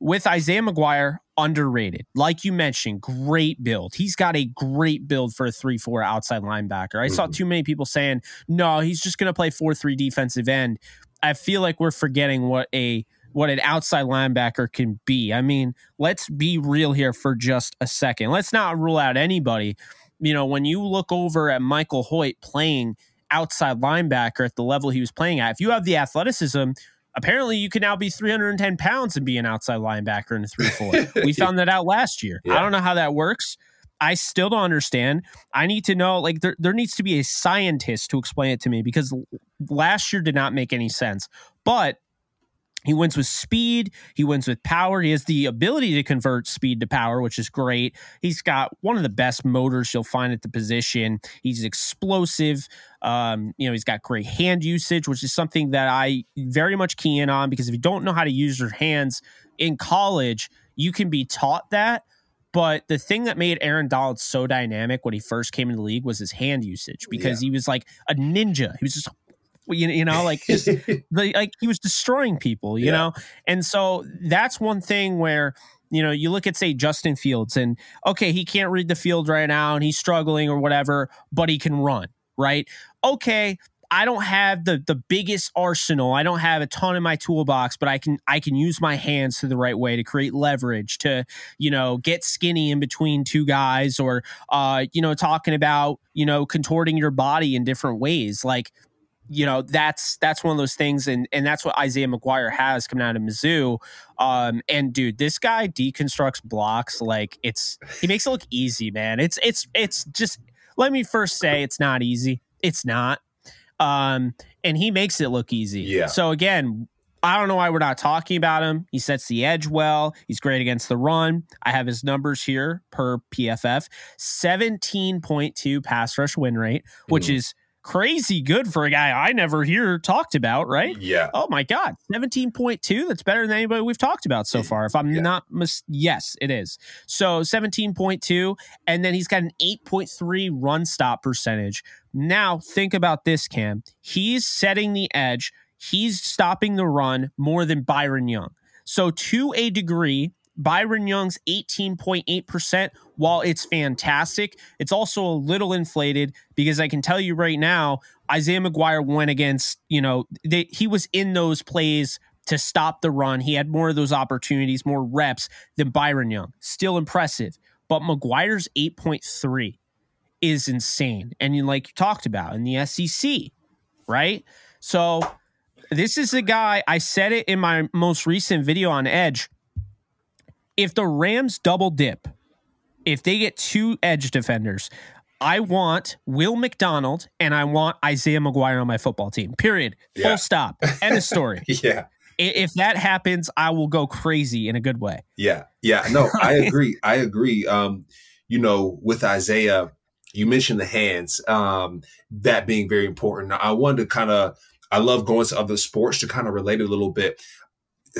With Isaiah McGuire, underrated. Like you mentioned, great build. He's got a great build for a 3 4 outside linebacker. I mm-hmm. saw too many people saying, no, he's just going to play 4 3 defensive end. I feel like we're forgetting what a what an outside linebacker can be. I mean, let's be real here for just a second. Let's not rule out anybody you know, when you look over at Michael Hoecht playing outside linebacker at the level he was playing at, if you have the athleticism, apparently you can now be 310 pounds and be an outside linebacker in a 3 4. [LAUGHS] we found that out last year. Yeah. I don't know how that works. I still don't understand. I need to know, like, there, there needs to be a scientist to explain it to me because last year did not make any sense. But he wins with speed. He wins with power. He has the ability to convert speed to power, which is great. He's got one of the best motors you'll find at the position. He's explosive. Um, you know, he's got great hand usage, which is something that I very much key in on because if you don't know how to use your hands in college, you can be taught that. But the thing that made Aaron Donald so dynamic when he first came into the league was his hand usage because yeah. he was like a ninja. He was just you, you know like [LAUGHS] just like he was destroying people you yeah. know and so that's one thing where you know you look at say justin fields and okay he can't read the field right now and he's struggling or whatever but he can run right okay I don't have the the biggest arsenal. I don't have a ton in my toolbox, but I can I can use my hands to the right way to create leverage to you know get skinny in between two guys or uh you know talking about you know contorting your body in different ways. Like you know that's that's one of those things and and that's what Isaiah McGuire has coming out of Mizzou um and dude this guy deconstructs blocks like it's he makes it look easy man it's it's it's just let me first say it's not easy it's not um and he makes it look easy yeah so again I don't know why we're not talking about him. He sets the edge well. He's great against the run. I have his numbers here per PFF 17.2 pass rush win rate, which mm. is crazy good for a guy I never hear talked about, right? Yeah. Oh my God. 17.2. That's better than anybody we've talked about so mm, far. If I'm yeah. not, mis- yes, it is. So 17.2. And then he's got an 8.3 run stop percentage. Now, think about this, Cam. He's setting the edge, he's stopping the run more than Byron Young. So, to a degree, Byron Young's 18.8%, while it's fantastic, it's also a little inflated because I can tell you right now, Isaiah McGuire went against, you know, they, he was in those plays to stop the run. He had more of those opportunities, more reps than Byron Young. Still impressive. But McGuire's 8.3 is insane. And you like you talked about in the SEC, right? So this is a guy, I said it in my most recent video on Edge if the Rams double dip, if they get two edge defenders, I want Will McDonald and I want Isaiah McGuire on my football team. Period. Yeah. Full stop. End of story. [LAUGHS] yeah. If that happens, I will go crazy in a good way. Yeah, yeah, no, [LAUGHS] I agree. I agree. Um, you know, with Isaiah, you mentioned the hands, um, that being very important. I wanted to kind of, I love going to other sports to kind of relate it a little bit.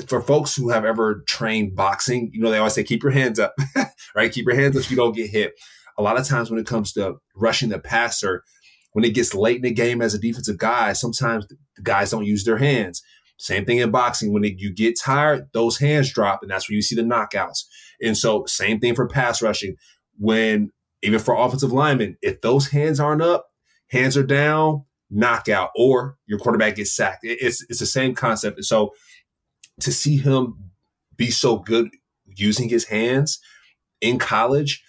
For folks who have ever trained boxing, you know, they always say, keep your hands up, [LAUGHS] right? Keep your hands up so you don't get hit. A lot of times when it comes to rushing the passer, when it gets late in the game as a defensive guy, sometimes the guys don't use their hands. Same thing in boxing. When it, you get tired, those hands drop, and that's where you see the knockouts. And so, same thing for pass rushing. When even for offensive linemen, if those hands aren't up, hands are down, knockout, or your quarterback gets sacked. It- It's it's the same concept. And so, to see him be so good using his hands in college,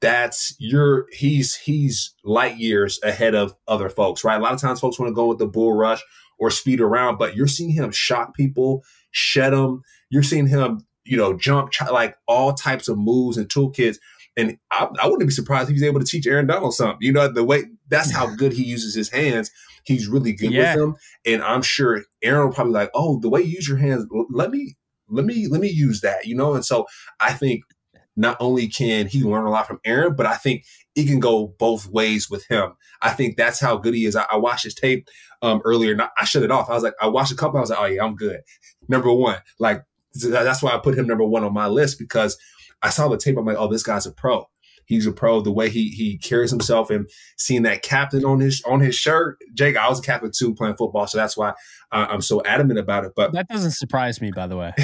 that's you're he's he's light years ahead of other folks, right? A lot of times, folks want to go with the bull rush or speed around, but you're seeing him shock people, shed them. You're seeing him, you know, jump ch- like all types of moves and toolkits. And I, I wouldn't be surprised if he's able to teach Aaron Donald something. You know, the way that's how good he uses his hands. He's really good Yeah. with them, and I'm sure Aaron will probably like, oh, the way you use your hands. Let me, let me, let me use that. You know, and so I think not only can he learn a lot from Aaron, but I think it can go both ways with him. I think that's how good he is. I, I watched his tape um, earlier, and I, I shut it off. I was like, I watched a couple. I was like, oh yeah, I'm good. [LAUGHS] Number one, like that's why I put him number one on my list because I saw the tape. I'm like, oh, this guy's a pro. He's a pro. The way he he carries himself and seeing that captain on his on his shirt, Jake. I was a captain too playing football, so that's why uh, I'm so adamant about it. But That doesn't surprise me, by the way. [LAUGHS]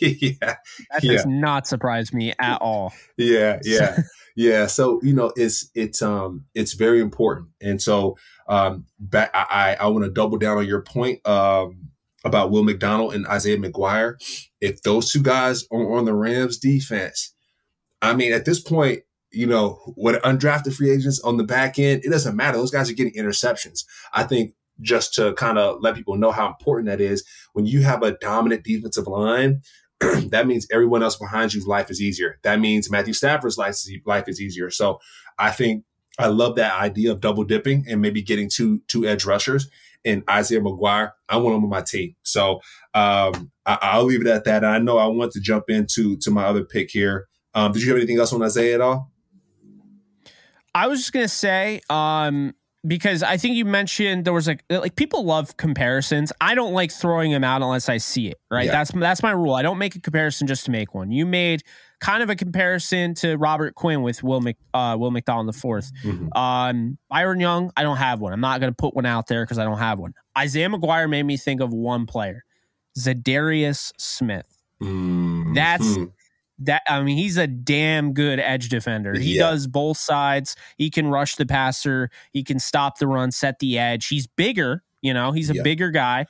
yeah, That Yeah. does not surprise me at all. yeah [LAUGHS] yeah yeah so you know it's it's um it's very important and so um back i i, I want to double down on your point um about will mcdonald and isaiah mcguire if those two guys are on the rams defense i mean at this point you know what undrafted free agents on the back end it doesn't matter those guys are getting interceptions i think just to kind of let people know how important that is when you have a dominant defensive line [CLEARS THROAT] that means everyone else behind you's life is easier. That means Matthew Stafford's life is, life is easier. So I think I love that idea of double dipping and maybe getting two two edge rushers. And Isaiah McGuire, I want him on my team. So um, I, I'll leave it at that. I know I want to jump into to my other pick here. Um, did you have anything else on Isaiah at all? I was just gonna say, um, because I think you mentioned there was like like people love comparisons. I don't like throwing them out unless I see it. Right. Yeah. That's that's my rule. I don't make a comparison just to make one. You made kind of a comparison to Robert Quinn with Will Mc, uh, Will McDonald the fourth. Um, Byron Young, I don't have one. I'm not going to put one out there because I don't have one. Isaiah McGuire made me think of one player, Za'Darius Smith. Mhm. That's that. I mean, he's a damn good edge defender. He Yeah. does both sides. He can rush the passer. He can stop the run, set the edge. He's bigger. You know, he's a Yeah. bigger guy.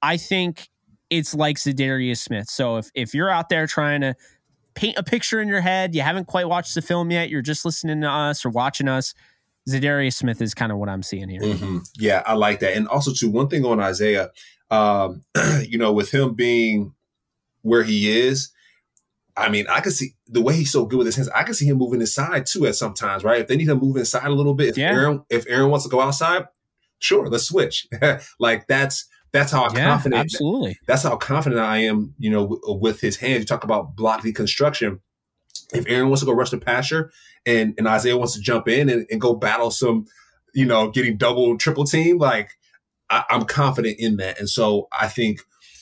I think it's like Za'Darius Smith. So if if you're out there trying to paint a picture in your head, you haven't quite watched the film yet, you're just listening to us or watching us. Za'Darius Smith is kind of what I'm seeing here. Mhm. Yeah, I like that. And also, too, one thing on Isaiah, um, [CLEARS THROAT] you know, with him being where he is, I mean, I could see the way he's so good with his hands. I could see him moving inside too at sometimes, right? If they need to move inside a little bit, if Yeah. Aaron, if Aaron wants to go outside, sure, let's switch. [LAUGHS] like that's that's how Yeah, confident absolutely. that's how confident I am, you know, w- uh, with his hands. You talk about block deconstruction. If Aaron wants to go rush the passer and, and Isaiah wants to jump in and, and go battle some, you know, getting double, triple team, like I, I'm confident in that. And so I think,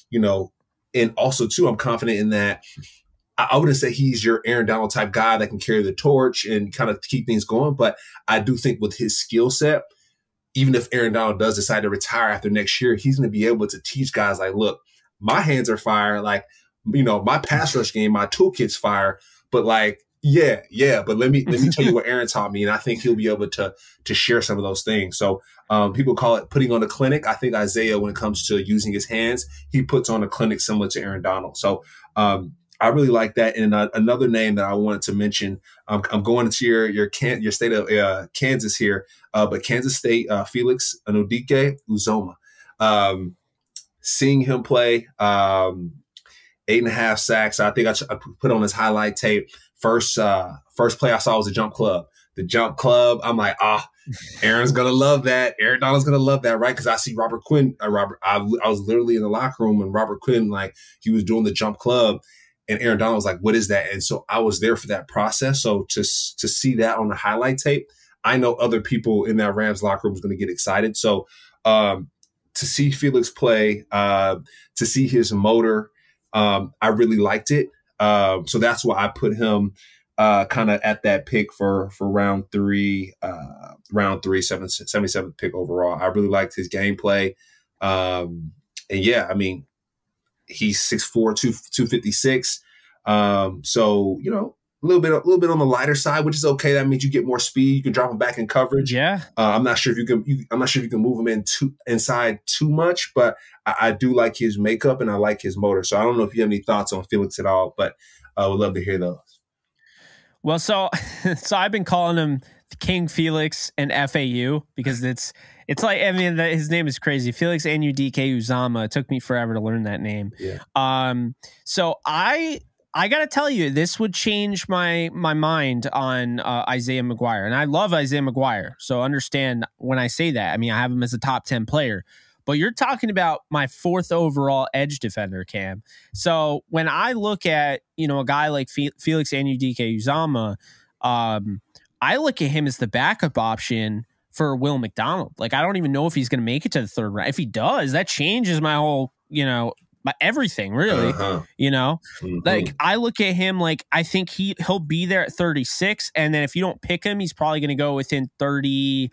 you know, and also too, I'm confident in that. I, wouldn't say he's your Aaron Donald type guy that can carry the torch and kind of keep things going, but I do think with his skill set, even if Aaron Donald does decide to retire after next year, he's going to be able to teach guys like, look, my hands are fire. Like, you know, my pass rush game, my toolkit's fire. But like, yeah, yeah. But let me let me tell you [LAUGHS] what Aaron taught me, and I think he'll be able to to share some of those things. So um, people call it putting on a clinic. I think Isaiah, when it comes to using his hands, he puts on a clinic similar to Aaron Donald. So um, I really like that. And uh, another name that I wanted to mention, um, I'm going into your your can your state of uh, Kansas here, uh, but Kansas State uh, Felix Anudike Uzomah. Um, seeing him play, um, eight and a half sacks. I think I, I put on his highlight tape. First, uh, first play I saw was a jump club. The jump club. I'm like, ah, Aaron's gonna love that. Aaron Donald's gonna love that, right? Because I see Robert Quinn. Uh, Robert, I, I was literally in the locker room and Robert Quinn, like he was doing the jump club, and Aaron Donald was like, "What is that?" And so I was there for that process. So to to see that on the highlight tape, I know other people in that Rams locker room is going to get excited. So um, to see Felix play, uh, to see his motor, um, I really liked it. Uh, so that's why I put him uh, kind of at that pick for for round three, uh, round three, seven, 77th pick overall. I really liked his gameplay. Um, and yeah, I mean, he's 6'4", 256. Um, so, you know, a little bit, a little bit on the lighter side, which is okay. That means you get more speed. You can drop him back in coverage. Yeah. Uh, I'm not sure if you can. You, I'm not sure if you can move him in too, inside too much, but I, I, do like his makeup and I like his motor. So I don't know if you have any thoughts on Felix at all, but I uh, would love to hear those. Well, so [LAUGHS] so I've been calling him King Felix and FAU because it's it's like I mean his name is crazy. Felix Anudike Uzomah. It took me forever to learn that name. Yeah. Um. So I I gotta tell you, this would change my my mind on uh, Isaiah McGuire, and I love Isaiah McGuire. So understand when I say that. I mean, I have him as a top ten player, but you're talking about my fourth overall edge defender, Cam. So when I look at you know a guy like Felix Anudike Uzomah, um, I look at him as the backup option for Will McDonald. Like I don't even know if he's going to make it to the third round. If he does, that changes my whole you know but everything really uh-huh. you know mm-hmm. like i look at him like i think he he'll be there at 36 and then if you don't pick him he's probably going to go within 30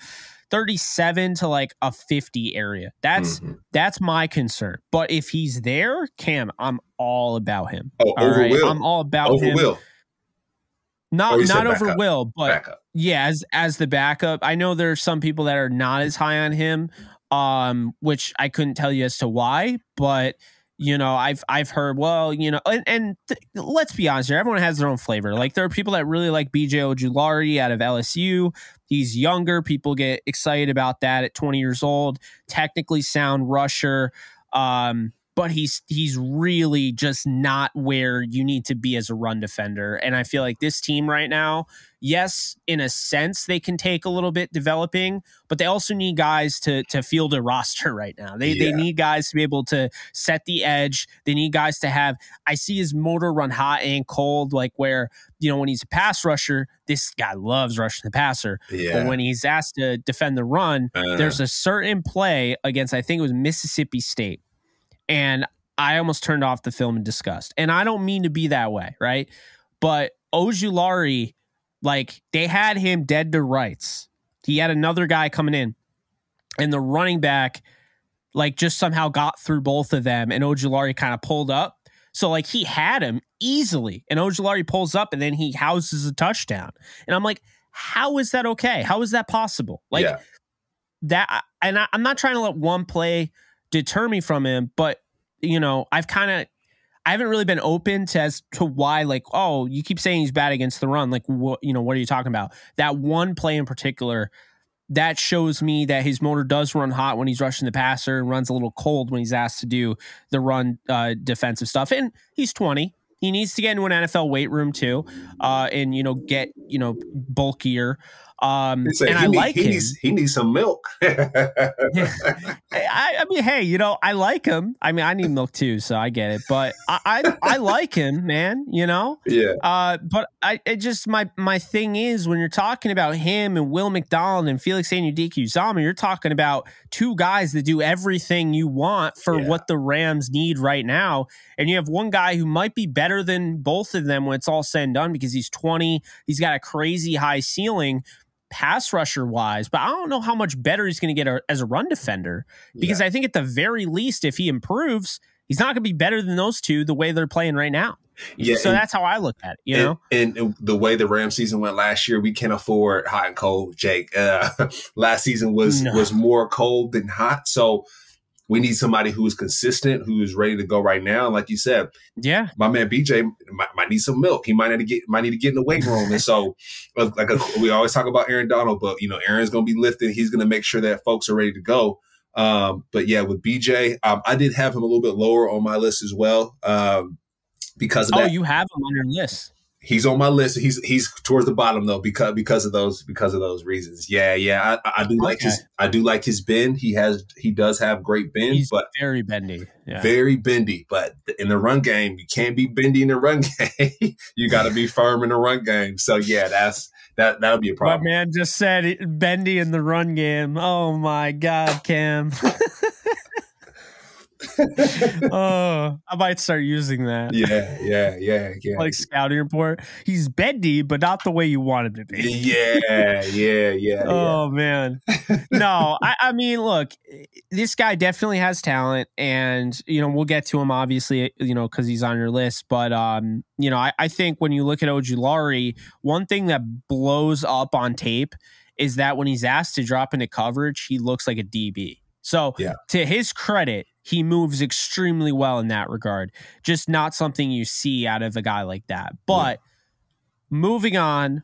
37 to like a 50 area that's mm-hmm. that's my concern but if he's there cam i'm all about him oh, all over right? will. i'm all about over him will not not over will but backup. yeah as as the backup i know there's some people that are not as high on him um which i couldn't tell you as to why but you know i've i've heard well you know and, and th- let's be honest here everyone has their own flavor. Like there are people that really like bj ojulari out of lsu he's younger. People get excited about that at 20 years old. Technically sound rusher. Um but he's he's really just not where you need to be as a run defender. And I feel like this team right now, yes, in a sense, they can take a little bit developing, but they also need guys to to field a [LAUGHS] roster right now. They yeah. they need guys to be able to set the edge. They need guys to have. I see his motor run hot and cold, like where you know when he's a pass rusher, this guy loves rushing the passer. Yeah. But when he's asked to defend the run, uh. there's a certain play against I think it was Mississippi State and I almost turned off the film in disgust. And I don't mean to be that way, right? But Ojulari, like they had him dead to rights. He had another guy coming in, and the running back, like, just somehow got through both of them, and Ojulari kind of pulled up. So, like, he had him easily, and Ojulari pulls up, and then he houses a touchdown. And I'm like, how is that okay? How is that possible? Like, yeah. that, and I, I'm not trying to let one play deter me from him. But you know, I've kind of I haven't really been open to as to why, like, oh, you keep saying he's bad against the run. Like, what you know, what are you talking about? That one play in particular that shows me that his motor does run hot when he's rushing the passer and runs a little cold when he's asked to do the run uh, defensive stuff. And he's 20. He needs to get into an NFL weight room too, uh, and you know get you know bulkier. Um, and I need, like he him. Needs, he needs some milk. [LAUGHS] I, I, mean, hey, you know, I like him. I mean, I need milk too, so I get it. But I, I, I like him, man. You know. Yeah. Uh, but I, it just my my thing is when you're talking about him and Will McDonald and Felix Anudike Uzomah, you're talking about two guys that do everything you want for yeah. what the Rams need right now, and you have one guy who might be better than both of them when it's all said and done because he's 20, he's got a crazy high ceiling pass rusher wise, but I don't know how much better he's going to get as a run defender because yeah. I think at the very least, if he improves, he's not going to be better than those two the way they're playing right now. Yeah, so and, that's how I look at it. You and, know, and, the way the Ram season went last year, we can't afford hot and cold. Jake, uh, [LAUGHS] last season was no. was more cold than hot, so we need somebody who is consistent, who is ready to go right now. And like you said, yeah, my man BJ might, might need some milk. He might need to get might need to get in the weight room. and so, [LAUGHS] like a, we always talk about Aaron Donald, but you know, Aaron's going to be lifting. He's going to make sure that folks are ready to go. Um, but yeah, with BJ, um, I did have him a little bit lower on my list as well. Um, because of oh, that. you have him on your list. He's on my list. He's he's towards the bottom though because because of those because of those reasons. Yeah, yeah. I, I do like Okay. his I do like his bend. He has he does have great bend, He's but very bendy. Yeah. very bendy. But in the run game, you can't be bendy in the run [LAUGHS] game. you got to be firm in the run game. So yeah, that's that that'll be a problem. My man just said bendy in the run game. Oh my god, Cam. [LAUGHS] [LAUGHS] oh, I might start using that. Yeah, yeah, yeah, yeah. Like scouting report. He's bendy, but not the way you want him to be. yeah, yeah, yeah, [LAUGHS] yeah. Oh man, [LAUGHS] no. I, I mean, look, this guy definitely has talent, and you know we'll get to him obviously, you know, because he's on your list. But um, you know, I, I think when you look at Ojulari, one thing that blows up on tape is that when he's asked to drop into coverage, he looks like a DB. So Yeah. to his credit, he moves extremely well in that regard. Just not something you see out of a guy like that. But moving on,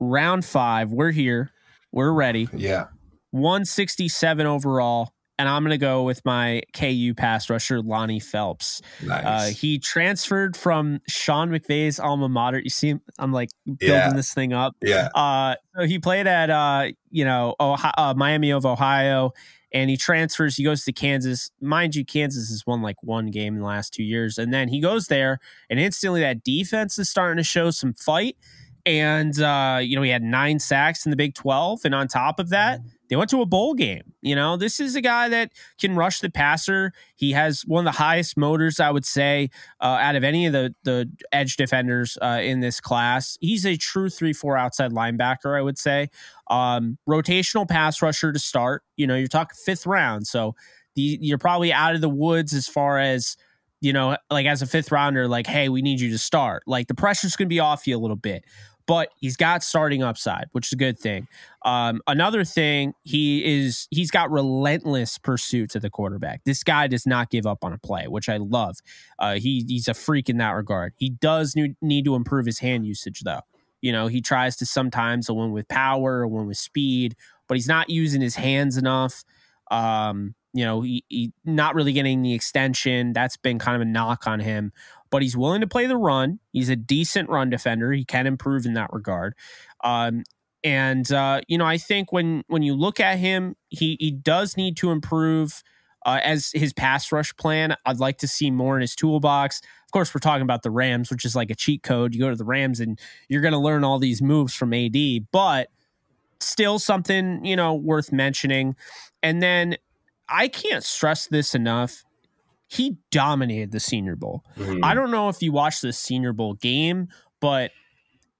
round five, we're here. We're ready. Yeah. 167 overall. And I'm going to go with my KU pass rusher, Lonnie Phelps. Nice. Uh, he transferred from Sean McVay's alma mater. You see, I'm like building Yeah. this thing up. yeah. Uh, so he played at uh, you know Ohio, uh, Miami of Ohio, and he transfers. He goes to Kansas. Mind you, Kansas has won like one game in the last two years, and then he goes there, and instantly that defense is starting to show some fight. And uh, you know he had nine sacks in the Big Twelve, and on top of that, they went to a bowl game. You know, this is a guy that can rush the passer. He has one of the highest motors, I would say, uh, out of any of the the edge defenders uh, in this class. He's a true three four outside linebacker, I would say. Um, rotational pass rusher to start. You know, you're talking fifth round, so the, you're probably out of the woods as far as you know, like as a fifth rounder, like, hey, we need you to start. Like the pressure's going to be off you a little bit, but he's got starting upside, which is a good thing. Um, another thing, he is he's got relentless pursuit to the quarterback. This guy does not give up on a play, which I love. Uh, he he's a freak in that regard. He does need, to improve his hand usage though. You know, he tries to sometimes a one with power, a one with speed, but he's not using his hands enough. Um, you know, he, he not really getting the extension. That's been kind of a knock on him. But he's willing to play the run. He's a decent run defender. He can improve in that regard. Um, and uh, you know, I think when when you look at him, he he does need to improve uh, as his pass rush plan. I'd like to see more in his toolbox. Of course, we're talking about the Rams, which is like a cheat code. You go to the Rams and you're going to learn all these moves from AD, but still something you know worth mentioning. And then I can't stress this enough. He dominated the Senior Bowl. Mhm. I don't know if you watched the Senior Bowl game, but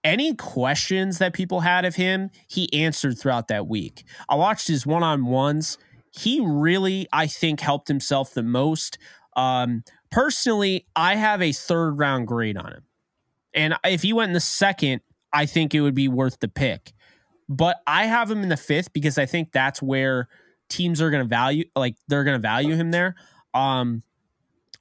any questions that people had of him, he answered throughout that week. I watched his one on ones. He really, I think, helped himself the most. Um, personally, I have a third round grade on him. And if he went in the second, I think it would be worth the pick. But I have him in the fifth because I think that's where teams are going to value, like they're going to value him there. Um,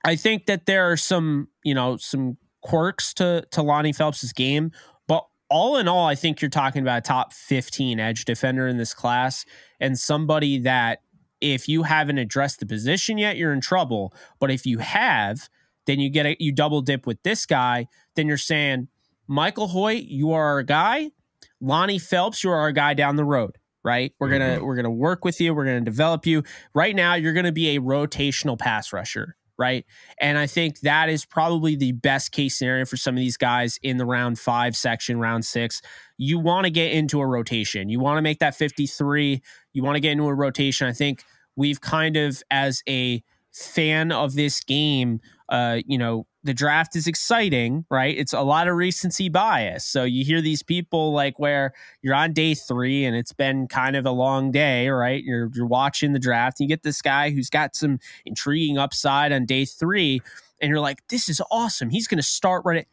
I think that there are some, you know, some quirks to to Lonnie Phelps's game, but all in all, I think you're talking about a top 15 edge defender in this class and somebody that if you haven't addressed the position yet, you're in trouble. But if you have, then you get a, you double dip with this guy. Then you're saying, Michael Hoecht, you are our guy. Lonnie Phelps, you are our guy down the road. Right? We're gonna mm-hmm. we're gonna work with you. We're gonna develop you. Right now, you're gonna be a rotational pass rusher. Right? And I think that is probably the best case scenario for some of these guys in the round five section, round six. You want to get into a rotation. You want to make that 53. You want to get into a rotation. I think we've kind of, as a fan of this game, uh, you know, the draft is exciting, right? It's a lot of recency bias. So you hear these people like where you're on day three and it's been kind of a long day, right? You're you're watching the draft and you get this guy who's got some intriguing upside on day three, and you're like, this is awesome. He's gonna start right at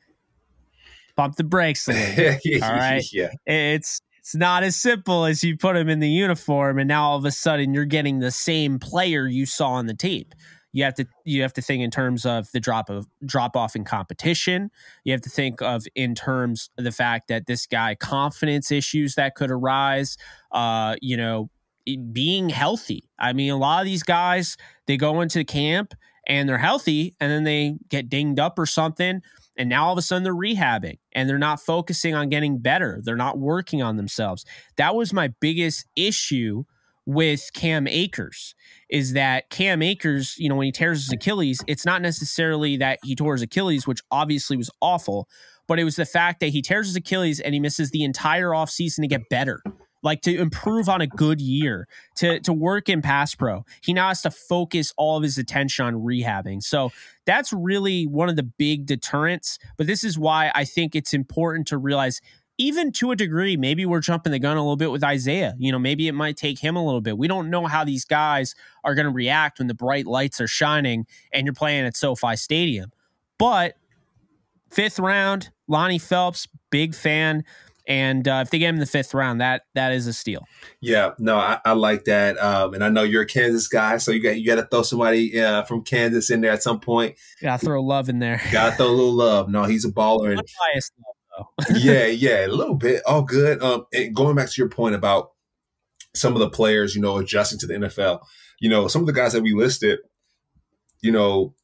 bump the brakes a little. [LAUGHS] All right. yeah. it's it's not as simple as you put him in the uniform and now all of a sudden you're getting the same player you saw on the tape you have to you have to think in terms of the drop of drop off in competition you have to think of in terms of the fact that this guy confidence issues that could arise uh you know being healthy i mean a lot of these guys they go into the camp and they're healthy and then they get dinged up or something and now all of a sudden they're rehabbing and they're not focusing on getting better. They're not working on themselves. That was my biggest issue with Cam Akers is that Cam Akers, you know, when he tears his Achilles, it's not necessarily that he tore his Achilles, which obviously was awful, but it was the fact that he tears his Achilles and he misses the entire offseason to get better like to improve on a good year, to to work in pass pro. He now has to focus all of his attention on rehabbing. So that's really one of the big deterrents. But this is why I think it's important to realize even to a degree, maybe we're jumping the gun a little bit with Isaiah. You know, maybe it might take him a little bit. We don't know how these guys are going to react when the bright lights are shining and you're playing at SoFi Stadium. But fifth round, Lonnie Phelps, big fan. And uh, if they get him in the fifth round, that that is a steal. Yeah, no, I, I like that. Um, and I know you're a Kansas guy, so you got you got to throw somebody uh, from Kansas in there at some point. Got to throw love in there. Got to throw a little love. No, he's a baller. And, [LAUGHS] yeah, [LAUGHS] yeah, a little bit. All good. Um, and going back to your point about some of the players, you know, adjusting to the NFL. You know, some of the guys that we listed, you know,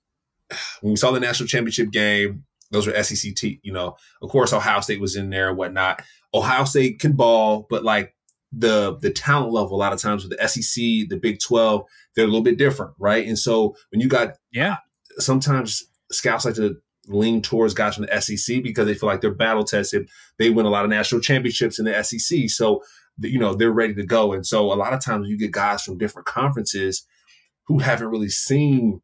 when we saw the national championship game, those were SEC. T, you know, of course, Ohio State was in there and whatnot. Ohio State can ball, but like the the talent level, a lot of times with the SEC, the Big Twelve, they're a little bit different, right? And so when you got yeah, sometimes scouts like to lean towards guys from the SEC because they feel like they're battle tested. They win a lot of national championships in the SEC, so you know they're ready to go. And so a lot of times you get guys from different conferences who haven't really seen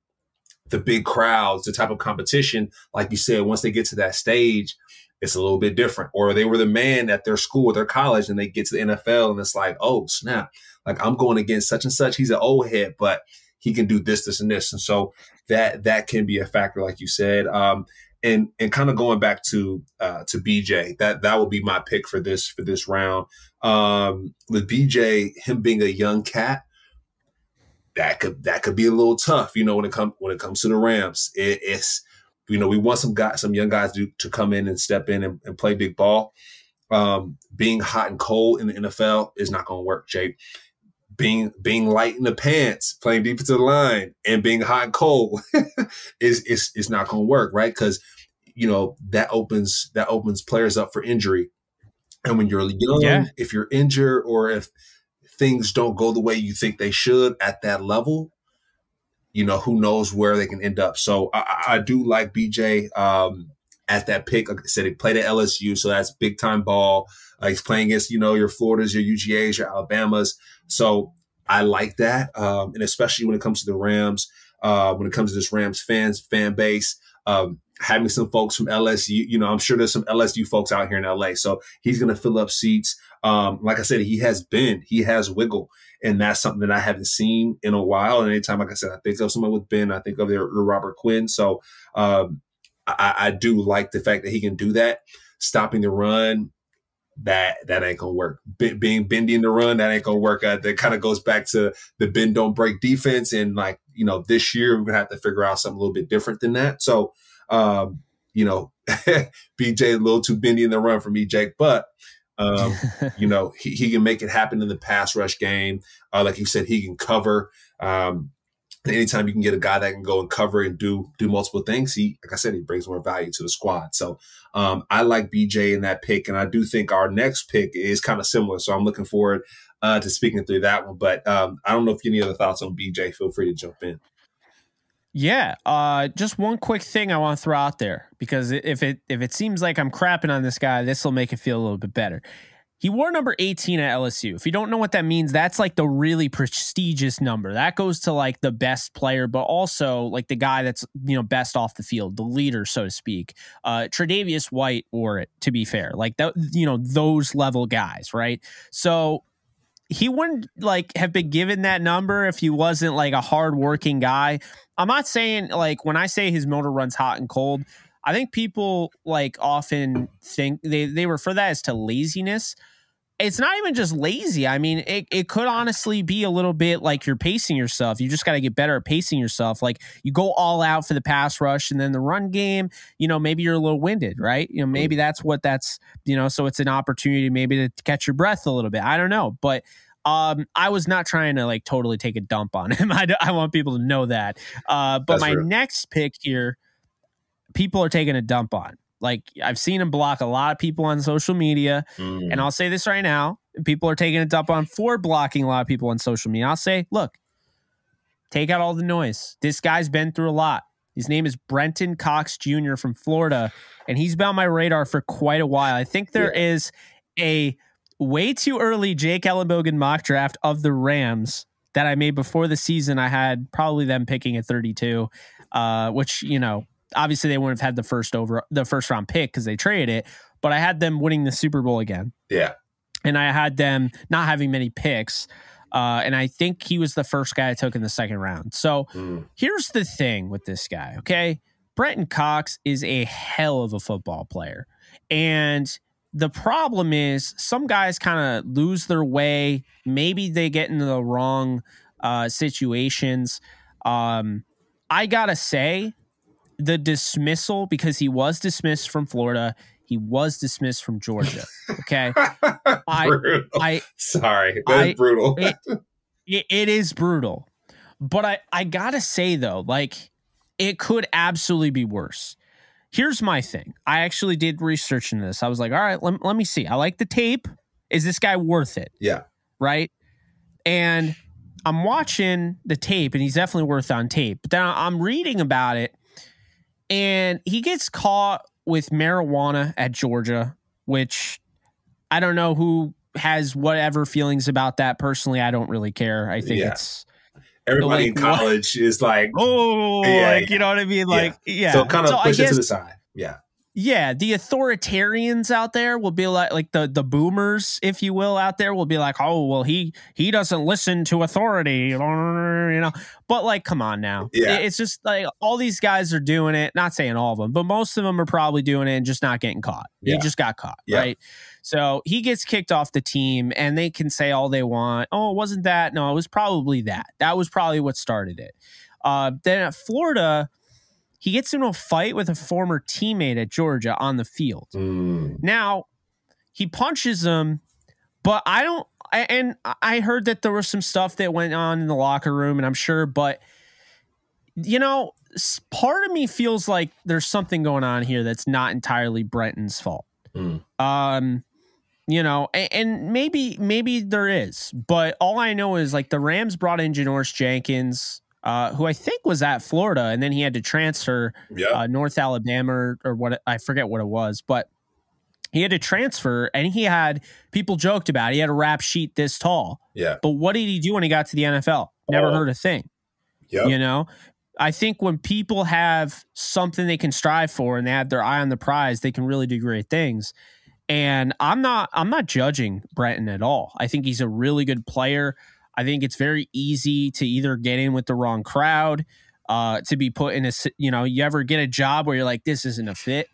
the big crowds, the type of competition. Like you said, once they get to that stage, it's a little bit different. Or they were the man at their school or their college and they get to the NFL and it's like, oh, snap. Like I'm going against such and such. He's an old head, but he can do this, this, and this. And so that that can be a factor, like you said. Um, and and kind of going back to uh, to BJ, that that will be my pick for this for this round. Um, with BJ, him being a young cat, that could that could be a little tough, you know, when it comes when it comes to the Rams. It, it's you know, we want some guys, some young guys to, to come in and step in and, and play big ball. Um, being hot and cold in the NFL is not going to work, Jake. Being being light in the pants, playing defensive line, and being hot and cold [LAUGHS] is is is not going to work, right? Because you know that opens that opens players up for injury. And when you're young, yeah. if you're injured or if things don't go the way you think they should at that level, you know, who knows where they can end up. So I, I do like BJ um, at that pick. Like I said, he played at LSU, so that's big time ball. Uh, he's playing against, you know, your Floridas, your UGAs, your Alabamas. So I like that. Um, and especially when it comes to the Rams, uh, when it comes to this Rams fans, fan base, um, having some folks from LSU, you know, I'm sure there's some LSU folks out here in LA. So he's going to fill up seats. Um, like I said, he has been, he has wiggle, and that's something that I haven't seen in a while. And anytime, like I said, I think of someone with Ben, I think of their, Robert Quinn. So um, I, I do like the fact that he can do that, stopping the run. That that ain't gonna work. B- being bending the run, that ain't gonna work. Uh, that kind of goes back to the bend don't break defense, and like you know, this year we're gonna have to figure out something a little bit different than that. So, um, you know, [LAUGHS] BJ a little too bendy in the run for me, Jake, but um, [LAUGHS] you know, he, he can make it happen in the pass rush game. Uh, like you said, he can cover. Um, anytime you can get a guy that can go and cover and do do multiple things, he, like I said, he brings more value to the squad. So um, I like BJ in that pick, and I do think our next pick is kind of similar. So I'm looking forward uh, to speaking through that one. But um, I don't know if you any other thoughts on BJ. Feel free to jump in. Yeah, uh, just one quick thing I want to throw out there because if it if it seems like I'm crapping on this guy, this will make it feel a little bit better. He wore number 18 at LSU. If you don't know what that means, that's like the really prestigious number. That goes to like the best player, but also like the guy that's you know best off the field, the leader, so to speak. Uh, Tre'Davious White wore it. To be fair, like that, you know those level guys, right? So he wouldn't like have been given that number if he wasn't like a hardworking guy. I'm not saying like when I say his motor runs hot and cold, I think people like often think they they refer that as to laziness it's not even just lazy. I mean, it, it could honestly be a little bit like you're pacing yourself. You just got to get better at pacing yourself. Like you go all out for the pass rush and then the run game, you know, maybe you're a little winded, right? You know, maybe that's what that's, you know, so it's an opportunity maybe to catch your breath a little bit. I don't know. But Um, I was not trying to like totally take a dump on [LAUGHS] him. I, I want people to know that. Uh, but That's my next pick here, people are taking a dump on. Like I've seen him block a lot of people on social media, Mm. and I'll say this right now: people are taking a dump on for blocking a lot of people on social media. I'll say, look, take out all the noise. This guy's been through a lot. His name is Brenton Cox Jr. from Florida, and he's been on my radar for quite a while. I think there is a way too early Jake Ellenbogen mock draft of the Rams that I made before the season. I had probably them picking at 32, uh, which you know obviously they wouldn't have had the first over the first round pick because they traded it, but I had them winning the Super Bowl again, yeah. and I had them not having many picks. Uh, and I think he was the first guy I took in the second round. So Mm. here's the thing with this guy, okay? Brenton Cox is a hell of a football player. And the problem is some guys kind of lose their way. Maybe they get into the wrong uh, situations. Um, I got to say, the dismissal, because he was dismissed from Florida, he was dismissed from Georgia. Okay. [LAUGHS] I- I, Sorry, that's I- brutal. it, it, it is brutal. But I, I gotta say though, like it could absolutely be worse. Here's my thing. I actually did research into this. I was like, all right, let, let me see. I like the tape. Is this guy worth it? yeah, Right. And I'm watching the tape and he's definitely worth on tape. But then I'm reading about it and he gets caught with marijuana at Georgia, which I don't know who has whatever feelings about that. Personally, I don't really care. I think Yeah. it's everybody like, in college is like, oh, Yeah, like yeah. you know what I mean? Like yeah. so kind of I push it guess to the side. Yeah, yeah, the authoritarians out there will be like like the the boomers, if you will, out there will be like, oh well, he he doesn't listen to authority, you know. But like, come on now, Yeah. It's just like all these guys are doing it. Not saying all of them, but most of them are probably doing it and just not getting caught. He just got caught, Yeah. right? So he gets kicked off the team, and they can say all they want. Oh, it wasn't that? No, it was probably that. That was probably what started it. Uh, then at Florida, he gets into a fight with a former teammate at Georgia on the field. Mm. Now, he punches him, but I don't. And I heard that there was some stuff that went on in the locker room, and I'm sure, but you know, part of me feels like there's something going on here that's not entirely Brenton's fault. Mm. Um, you know, and, and maybe maybe there is, but all I know is like the Rams brought in Janoris Jenkins, uh, who I think was at Florida, and then he had to transfer yeah, uh, North Alabama or, or what I forget what it was, but he had to transfer, and he had people joked about. It. He had a rap sheet this tall, yeah, but what did he do when he got to the NFL? Never Oh. heard a thing. yep. You know, I think when people have something they can strive for and they have their eye on the prize, they can really do great things. And I'm not I'm not judging Brenton at all. I think he's a really good player. I think it's very easy to either get in with the wrong crowd, uh, to be put in a you know, you ever get a job where you're like, this isn't a fit,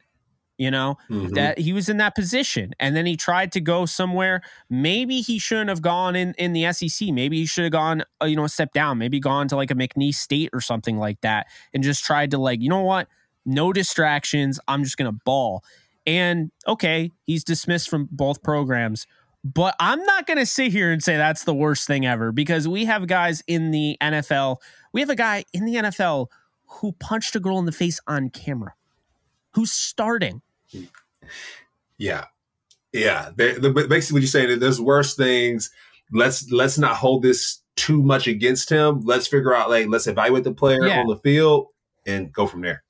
you know, Mhm. that he was in that position and then he tried to go somewhere. Maybe he shouldn't have gone in in the SEC maybe he should have gone uh, you know a step down. Maybe gone to like a McNeese State or something like that and just tried to like you know what? No distractions. I'm just going to ball. And okay he's dismissed from both programs but I'm not going to sit here and say that's the worst thing ever because we have guys in the NFL we have a guy in the NFL who punched a girl in the face on camera who's starting Yeah, yeah. They, the, but basically, what you're saying is there's worse things. Let's let's not hold this too much against him. Let's figure out like let's evaluate the player Yeah. on the field and go from there.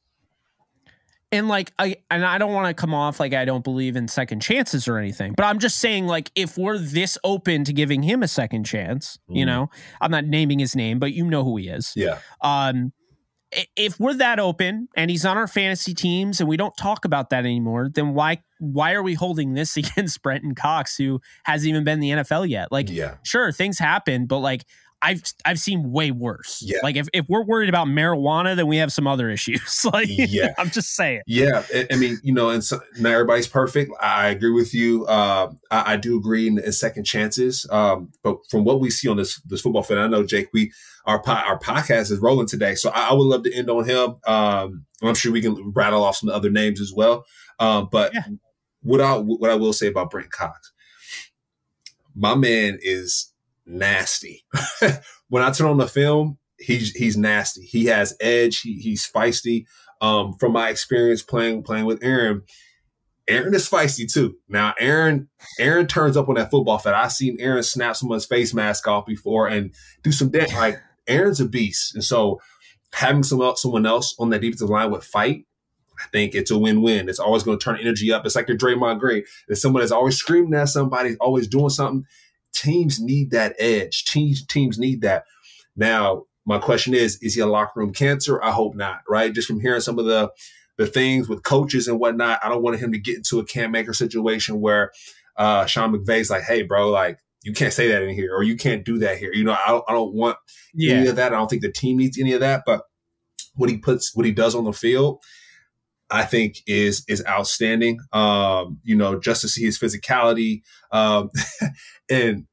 And like I and I don't want to come off like I don't believe in second chances or anything, but I'm just saying like if we're this open to giving him a second chance, you Mhm. know, I'm not naming his name, but you know who he is. Yeah, Um if we're that open and he's on our fantasy teams and we don't talk about that anymore, then why why are we holding this [LAUGHS] against Brenton Cox who hasn't even been in the NFL yet? Like yeah, sure things happen, but like I've I've seen way worse. Yeah. Like if, if we're worried about marijuana, then we have some other issues. [LAUGHS] like Yeah. [LAUGHS] I'm just saying. yeah. I, I mean, you know, and so, not everybody's perfect. I agree with you. Uh, I, I do agree in, in second chances. Um, but from what we see on this this football field, I know Jake, we our po- our podcast is rolling today, so I, I would love to end on him. Um, I'm sure we can rattle off some other names as well. Um, but Yeah. what I what I will say about Brent Cox, my man is nasty. [LAUGHS] when I turn on the film, he's he's nasty. He has edge. He, he's feisty. Um, from my experience playing playing with Aaron, Aaron is feisty too. Now, Aaron Aaron turns up on that football field. I've seen Aaron snap someone's face mask off before and do some damage. Like Aaron's a beast, and so having someone else, someone else on that defensive line with fight, I think it's a win-win. It's always going to turn energy up. It's like your Draymond Green. There's someone that's always screaming at somebody, always doing something. Teams need that edge. Teams teams need that. Now, my question is, is he a locker room cancer? I hope not, right? Just from hearing some of the the things with coaches and whatnot, I don't want him to get into a Cam Akers situation where uh, Sean McVay's like, hey, bro, like, you can't say that in here or you can't do that here. You know, I don't, I don't want yeah. any of that. I don't think the team needs any of that. But what he puts, what he does on the field, I think is is outstanding. Um, you know, just to see his physicality, um, [LAUGHS] and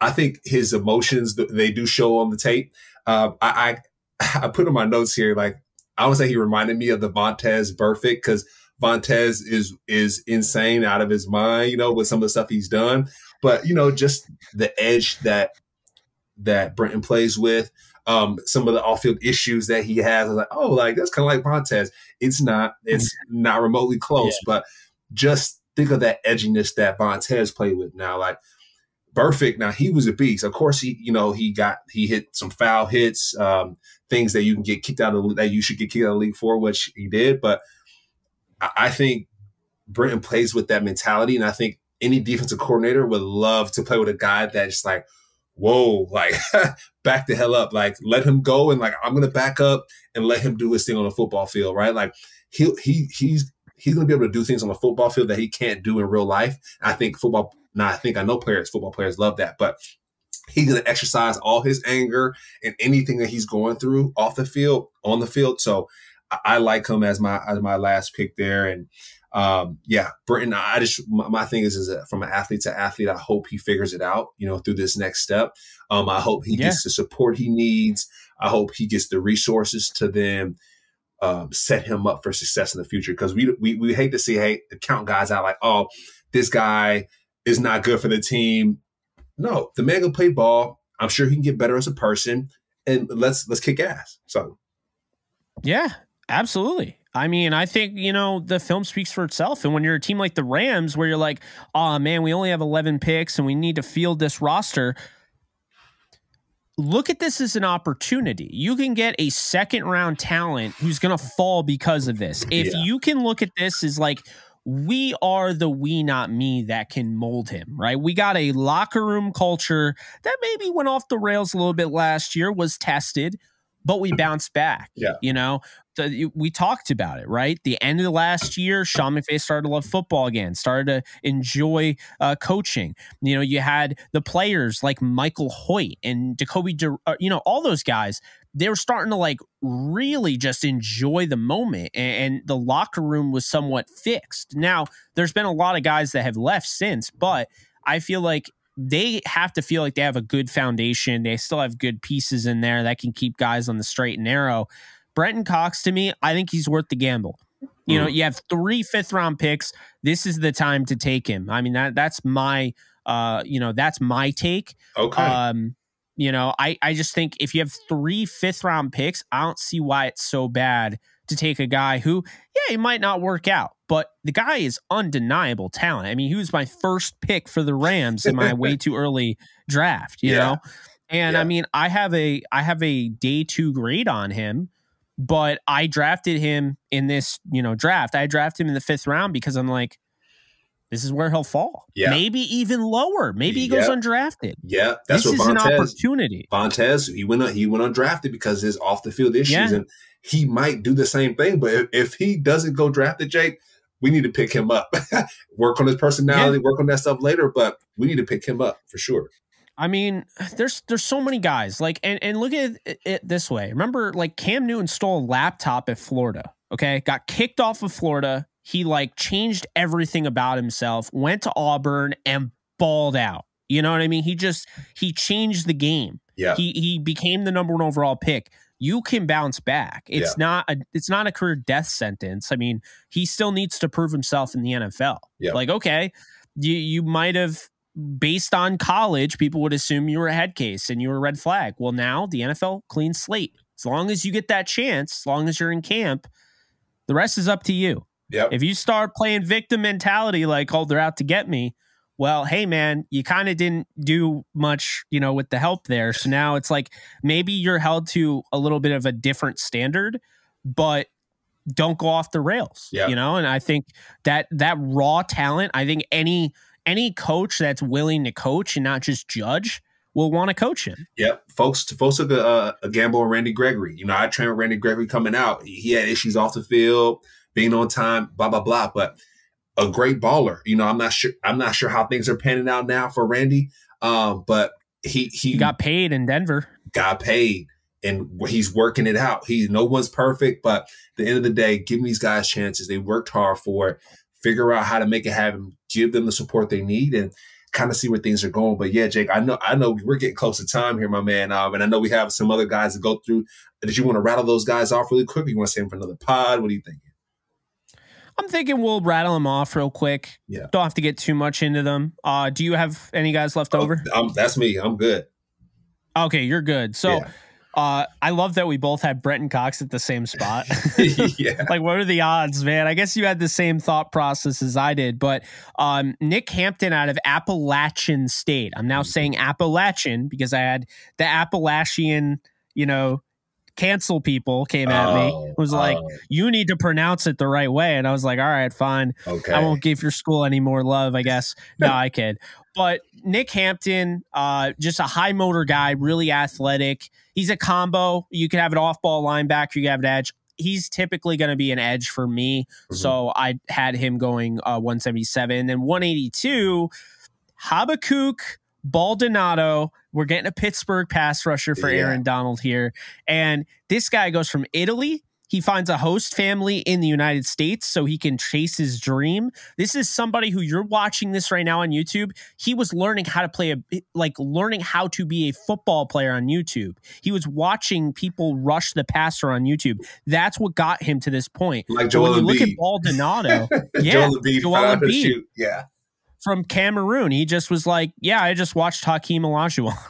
I think his emotions they do show on the tape. Uh, I, I [LAUGHS] I put in my notes here like I would say he reminded me of the Vontaze Burfict because Vontaze is is insane out of his mind, you know, with some of the stuff he's done. But you know, just the edge that that Brenton plays with, um, some of the off-field issues that he has. I was like, oh, like that's kind of like Vontaze. It's not. It's mm-hmm. not remotely close, yeah. but just think of that edginess that Vontaze played with now. Like Burfict, now he was a beast. Of course, he you know he got he hit some foul hits, um, things that you can get kicked out of that you should get kicked out of the league for, which he did. But I, I think Brenton plays with that mentality, and I think any defensive coordinator would love to play with a guy that's like, whoa, like [LAUGHS] back the hell up, like let him go, and like I'm gonna back up and let him do his thing on the football field, right? Like he he he's he's to be able to do things on the football field that he can't do in real life. I think football now, I think I know players, football players love that, but he's to exercise all his anger and anything that he's going through off the field, on the field. So I, I like him as my as my last pick there. And um, yeah, Brenton, I just my, my thing is is that from an athlete to athlete, I hope he figures it out, you know, through this next step. Um, I hope he yeah. gets the support he needs. I hope he gets the resources to then um, set him up for success in the future. Because we, we we hate to see hey count guys out like oh this guy is not good for the team. No, the man can play ball. I'm sure he can get better as a person, and let's let's kick ass. So, yeah, absolutely. I mean, I think, you know, the film speaks for itself. And when you're a team like the Rams, where you're like, oh man, we only have 11 picks and we need to field this roster, look at this as an opportunity. You can get a second round talent who's going to fall because of this. If yeah. you can look at this as like, we are the we not me that can mold him right we got a locker room culture that maybe went off the rails a little bit last year was tested but we bounced back yeah you know we talked about it, right? The end of the last year, Sean McVay started to love football again, started to enjoy uh, coaching. You know, you had the players like Michael Hoecht and Jacoby, De- uh, you know, all those guys they were starting to like really just enjoy the moment and, the locker room was somewhat fixed. Now, there's been a lot of guys that have left since, but I feel like they have to feel like they have a good foundation. They still have good pieces in there that can keep guys on the straight and narrow. Brenton Cox to me, I think he's worth the gamble. You know, mm. you have three fifth round picks. This is the time to take him. I mean, that that's my uh, you know, that's my take. Okay. Um, you know, I, I just think if you have three fifth round picks, I don't see why it's so bad to take a guy who, yeah, he might not work out, but the guy is undeniable talent. I mean, he was my first pick for the Rams in my [LAUGHS] way too early draft, you yeah. know? And yeah. I mean, I have a I have a day two grade on him, but I drafted him in this, you know, draft. I drafted him in the fifth round because I'm like, this is where he'll fall. Yeah. Maybe even lower. Maybe he goes undrafted. Yeah. That's this what is Vontaze, an opportunity. Vontaze, he went he went undrafted because his off the field issues. Yeah. And he might do the same thing. But if, if, he doesn't go drafted, Jake, we need to pick him up. [LAUGHS] work on his personality, yeah. work on that stuff later, but we need to pick him up for sure. I mean, there's there's so many guys like and, and look at it, it this way. Remember, like Cam Newton stole a laptop at Florida. Okay, got kicked off of Florida, he like changed everything about himself, went to Auburn and balled out. You know what I mean? He just he changed the game. Yeah. He he became the number one overall pick. You can bounce back. It's yeah. not a it's not a career death sentence. I mean, he still needs to prove himself in the NFL. Yeah. Like, okay, you you might have based on college, people would assume you were a head case and you were a red flag. Well, now the NFL clean slate. As long as you get that chance, as long as you're in camp, the rest is up to you. Yep. If you start playing victim mentality, like, oh, they're out to get me, well, hey, man, you kind of didn't do much, you know, with the help there. So now it's like maybe you're held to a little bit of a different standard, but don't go off the rails, Yep. you know? And I think that that raw talent, I think any any coach that's willing to coach and not just judge will want to coach him. Yep, folks. Folks took a, uh, a gamble on Randy Gregory. You know, I trained with Randy Gregory coming out. He, had issues off the field, being on time, blah blah blah. But a great baller. You know, I'm not sure. I'm not sure how things are panning out now for Randy. Um, but he he He got paid in Denver. got paid and he's working it out. He no one's perfect, but at the end of the day, giving these guys chances. They worked hard for it. Figure out how to make it happen. Give them the support they need, and kind of see where things are going. But yeah, Jake, I know I know we're getting close to time here, my man. Um, and I know we have some other guys to go through. Did you want to rattle those guys off really quick? You want to save them for another pod? What do you think? I'm thinking we'll rattle them off real quick. Yeah. Don't have to get too much into them. Uh, do you have any guys left over? Oh, um, that's me. I'm good. Okay, you're good. So Yeah. Uh, I love that we both had Brenton Cox at the same spot. [LAUGHS] [LAUGHS] yeah. like, what are the odds, man? I guess you had the same thought process as I did. But um, Nick Hampton out of Appalachian State. I'm now saying Appalachian because I had the Appalachian, you know, cancel people came at me. Oh, Was like, oh, you need to pronounce it the right way. And I was like, all right, fine. okay. I won't give your school any more love, I guess. No, I kid. But Nick Hampton, uh, just a high motor guy, really athletic. He's a combo. You can have an off ball linebacker, you can have an edge. He's typically going to be an edge for me. Mhm. So I had him going uh, 177. Then 182, Habakkuk Baldonado. We're getting a Pittsburgh pass rusher for Yeah. Aaron Donald here. And this guy goes from Italy. He finds a host family in the United States so he can chase his dream. This is somebody who you're watching this right now on YouTube. He was learning how to play a like learning how to be a football player on YouTube. He was watching people rush the passer on YouTube. That's what got him to this point. like So when Joel you look at Baldonado, [LAUGHS] yeah, Joel Embiid Joel found out how to Embiid. Yeah. From Cameroon, he just was like, "Yeah, I just watched Hakeem Olajuwon." [LAUGHS]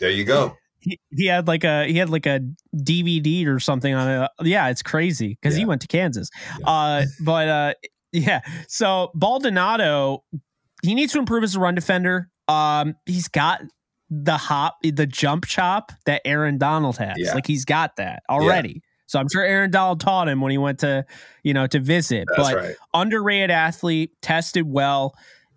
There you go. he, he had like a he had like a DVD or something on it. Yeah, it's crazy because he went to Kansas. Yeah. Uh, but uh, yeah, so Baldonado, he needs to improve as a run defender. Um, he's got the hop, the jump chop that Aaron Donald has. Yeah. Like he's got that already. So I'm sure Aaron Donald taught him when he went to, you know, to visit. That's but right. underrated athlete, tested well,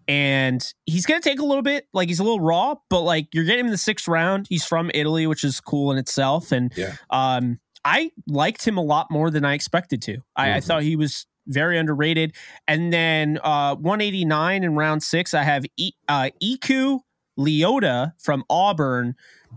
and he's gonna take a little bit. Like he's a little raw, but like you're getting him in the sixth round. He's from Italy, which is cool in itself, and Yeah. um, I liked him a lot more than I expected to. I, I Mhm. thought he was very underrated. And then uh, 189 in round six, I have e- uh, Eku Leota from Auburn.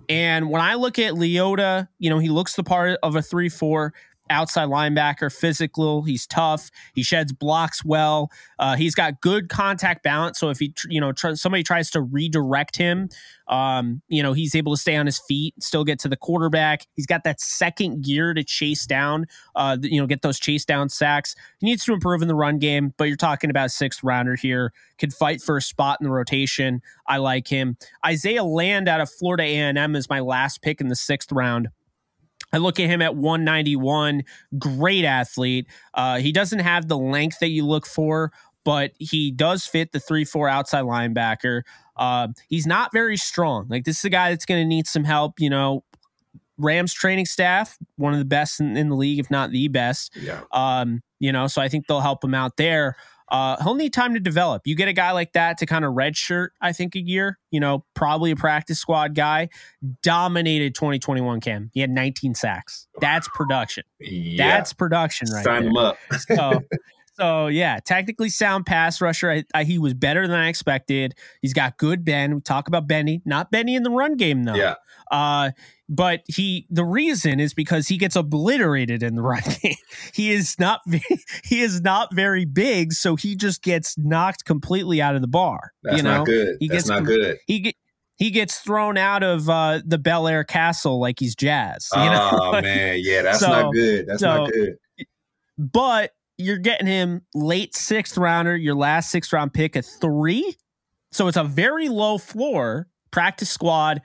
And when I look at Leota, you know, he looks the part of a 3 4 outside linebacker, physical. He's tough. He sheds blocks well. Uh, he's got good contact balance. So if he, you know, tr- somebody tries to redirect him, um, you know, he's able to stay on his feet, still get to the quarterback. He's got that second gear to chase down, uh, you know, get those chase down sacks. He needs to improve in the run game, but you're talking about sixth rounder here. Could fight for a spot in the rotation. I like him. Isaiah Land out of Florida A&M is my last pick in the sixth round. I look at him at 191, great athlete. Uh, he doesn't have the length that you look for, but he does fit the 3 4 outside linebacker. Uh, he's not very strong. Like, this is a guy that's going to need some help. You know, Rams training staff, one of the best in, in the league, if not the best. Yeah. Um, you know, so I think they'll help him out there. Uh, he'll need time to develop. You get a guy like that to kind of redshirt, I think, a year, you know, probably a practice squad guy. Dominated 2021 Cam. He had 19 sacks. That's production. Yeah. That's production right Sign there. him up. [LAUGHS] So, so yeah, technically sound pass rusher. I, I, he was better than I expected. He's got good bend. We talk about Benny, not Benny in the run game though. Yeah. Uh, but he the reason is because he gets obliterated in the run [LAUGHS] game. he is not [LAUGHS] he is not very big, so he just gets knocked completely out of the bar. That's you know, not good. he That's gets not good. he get, he gets thrown out of uh, the Bel Air Castle like he's Jazz. You know? Oh [LAUGHS] man, yeah, that's So- not good. That's so- not good. but you're getting him late sixth rounder, your last sixth round pick at three. So it's a very low floor, practice squad,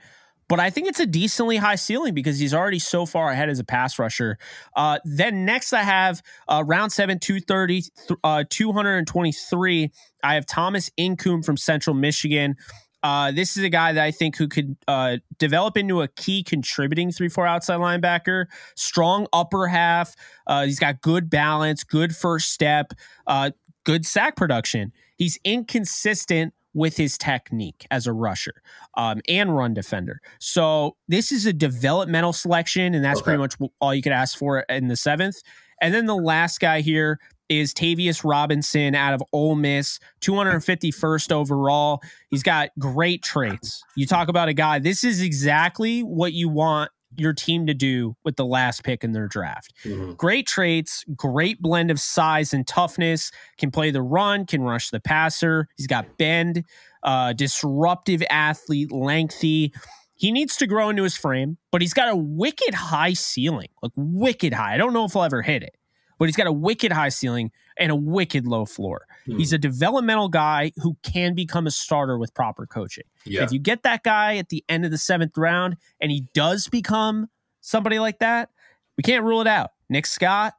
but I think it's a decently high ceiling because he's already so far ahead as a pass rusher. Uh, then next, I have uh, round seven, 230, uh, 223. I have Thomas Incoom from Central Michigan. Uh, this is a guy that I think who could uh, develop into a key contributing three four outside linebacker. Strong upper half. Uh, he's got good balance, good first step, uh, good sack production. He's inconsistent with his technique as a rusher um, and run defender. So this is a developmental selection, and that's okay. pretty much all you could ask for in the seventh. And then the last guy here is Tavius Robinson out of Ole Miss, 251st overall. He's got great traits. You talk about a guy, this is exactly what you want your team to do with the last pick in their draft. Mm-hmm. Great traits, great blend of size and toughness, can play the run, can rush the passer. He's got bend, uh, disruptive athlete, lengthy. He needs to grow into his frame, but he's got a wicked high ceiling, like wicked high. I don't know if he'll ever hit it but he's got a wicked high ceiling and a wicked low floor. Hmm. He's a developmental guy who can become a starter with proper coaching. Yeah. If you get that guy at the end of the seventh round and he does become somebody like that, we can't rule it out. Nick Scott,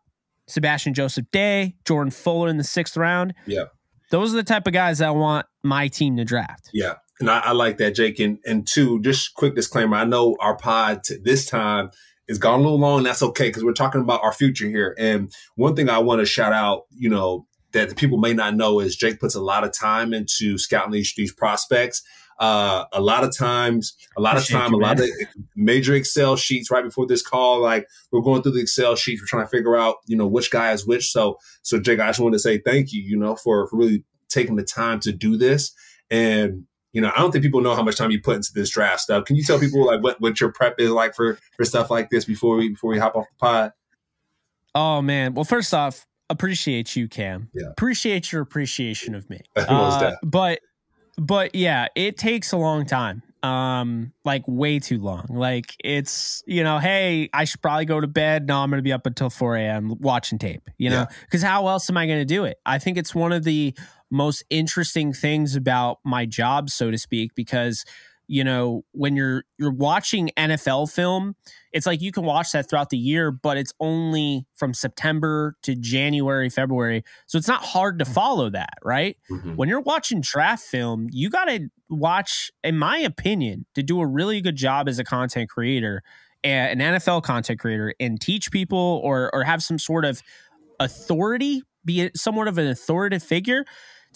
Sebastian Joseph Day, Jordan Fuller in the sixth round. Yeah. Those are the type of guys I want my team to draft. Yeah. And I, I like that, Jake. And, and two, just quick disclaimer. I know our pod this time it's gone a little long. that's okay because we're talking about our future here. And one thing I want to shout out, you know, that the people may not know is Jake puts a lot of time into scouting these these prospects. Uh, a lot of times, a lot Appreciate of time, you, a lot of major Excel sheets right before this call. Like we're going through the Excel sheets, we're trying to figure out, you know, which guy is which. So, so Jake, I just want to say thank you, you know, for, for really taking the time to do this. And you know, I don't think people know how much time you put into this draft stuff. Can you tell people like what, what your prep is like for for stuff like this before we before we hop off the pod? Oh man. Well, first off, appreciate you, Cam. Yeah. Appreciate your appreciation of me. [LAUGHS] uh, but but yeah, it takes a long time. Um, like way too long. Like it's, you know, hey, I should probably go to bed. No, I'm gonna be up until 4 a.m. watching tape, you know, because yeah. how else am I gonna do it? I think it's one of the most interesting things about my job, so to speak, because you know when you're you're watching NFL film, it's like you can watch that throughout the year, but it's only from September to January, February, so it's not hard to mm. follow that, right? Mm-hmm. When you're watching draft film, you got to watch, in my opinion, to do a really good job as a content creator, an NFL content creator, and teach people or or have some sort of authority, be somewhat of an authoritative figure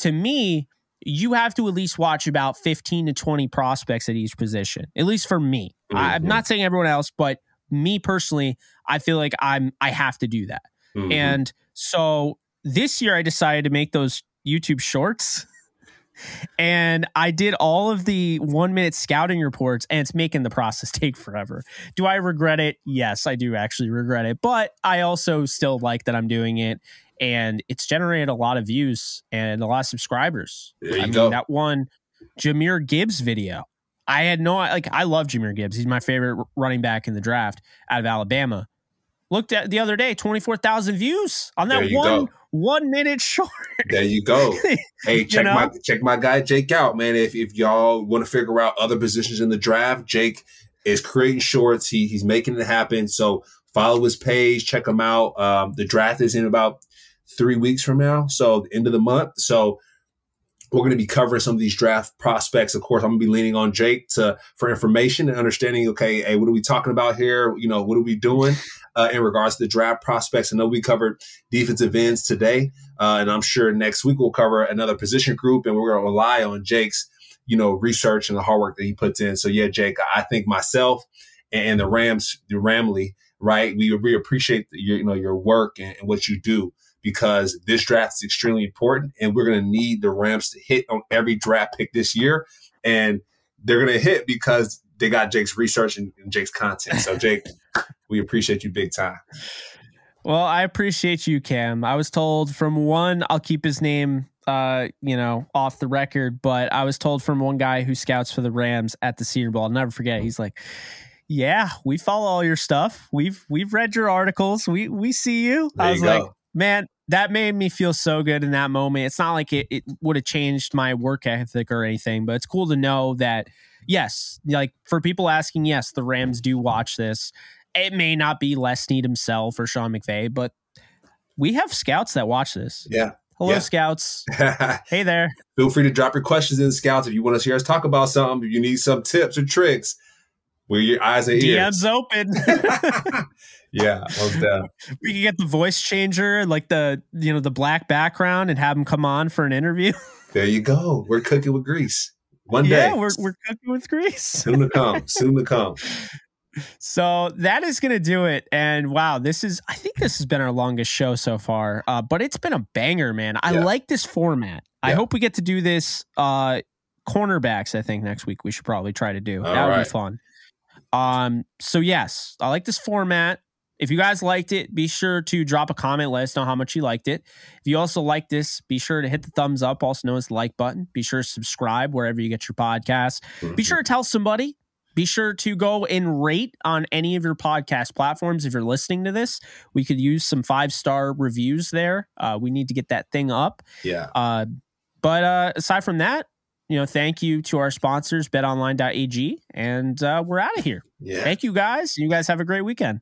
to me, you have to at least watch about 15 to 20 prospects at each position, at least for me. Mm-hmm. I'm not saying everyone else, but me personally, I feel like I'm I have to do that. Mm-hmm. And so this year I decided to make those YouTube shorts. [LAUGHS] and I did all of the one minute scouting reports, and it's making the process [LAUGHS] take forever. Do I regret it? Yes, I do actually regret it, but I also still like that I'm doing it and it's generated a lot of views and a lot of subscribers. There you I go. Mean, that one Jahmyr Gibbs video. I had no like I love Jahmyr Gibbs. He's my favorite running back in the draft out of Alabama. Looked at the other day, twenty four thousand views on that one go. one minute [LAUGHS] short. There you go. [LAUGHS] hey, check you know? my check my guy Jake out, man. If if y'all want to figure out other positions in the draft, Jake is creating shorts. He he's making it happen. So follow his page, check him out. Um, the draft is in about three weeks from now, so end of the month. So we're going to be covering some of these draft prospects. Of course, I'm going to be leaning on Jake to for information and understanding. Okay, hey, what are we talking about here? You know, what are we doing uh, in regards to the draft prospects? I know we covered defensive ends today, uh, and I'm sure next week we'll cover another position group, and we're going to rely on Jake's you know research and the hard work that he puts in. So yeah, Jake, I think myself and the Rams, the Ramley, right? We we appreciate your you know your work and, and what you do because this draft is extremely important and we're going to need the Rams to hit on every draft pick this year. And they're going to hit because they got Jake's research and, and Jake's content. So, [LAUGHS] Jake, we appreciate you big time. Well, I appreciate you, Cam. I was told from one, I'll keep his name, uh, you know, off the record, but I was told from one guy who scouts for the Rams at the Senior Bowl. I'll never forget. He's like, "Yeah, we follow all your stuff. We've we've read your articles. We we see you." There I was like, man, that made me feel so good in that moment. It's not like it, it would have changed my work ethic or anything, but it's cool to know that yes, like for people asking, yes, the Rams do watch this. It may not be Les Snead himself or Sean McVay, but we have scouts that watch this. Yeah. Hello, Yeah. scouts. [LAUGHS] hey there. Feel free to drop your questions in scouts if you want to hear us talk about something. If you need some tips or tricks, we're your eyes and ears. DM's open. [LAUGHS] [LAUGHS] yeah, [LAUGHS] we can get the voice changer, like the you know the black background, and have him come on for an interview. [LAUGHS] There you go. We're cooking with grease. One day. yeah, we're we're cooking with grease. soon to come. [LAUGHS] Soon to come. So that is going to do it. And wow, this is, I think this has been our longest show so far, uh, but it's been a banger, man. I Yeah. like this format. I hope we get to do this. Uh, cornerbacks, I think next week we should probably try to do. All that would right. be fun. Um, so yes, I like this format. If you guys liked it, be sure to drop a comment. Let us know how much you liked it. If you also like this, be sure to hit the thumbs up, also known as the like button. Be sure to subscribe wherever you get your podcasts. Be sure to tell somebody. Be sure to go and rate on any of your podcast platforms if you're listening to this. We could use some five star reviews there. Uh, we need to get that thing up. Yeah. Uh, but uh, aside from that, you know, thank you to our sponsors, betonline.ag, and uh, we're out of here. Yeah. Thank you guys. You guys have a great weekend.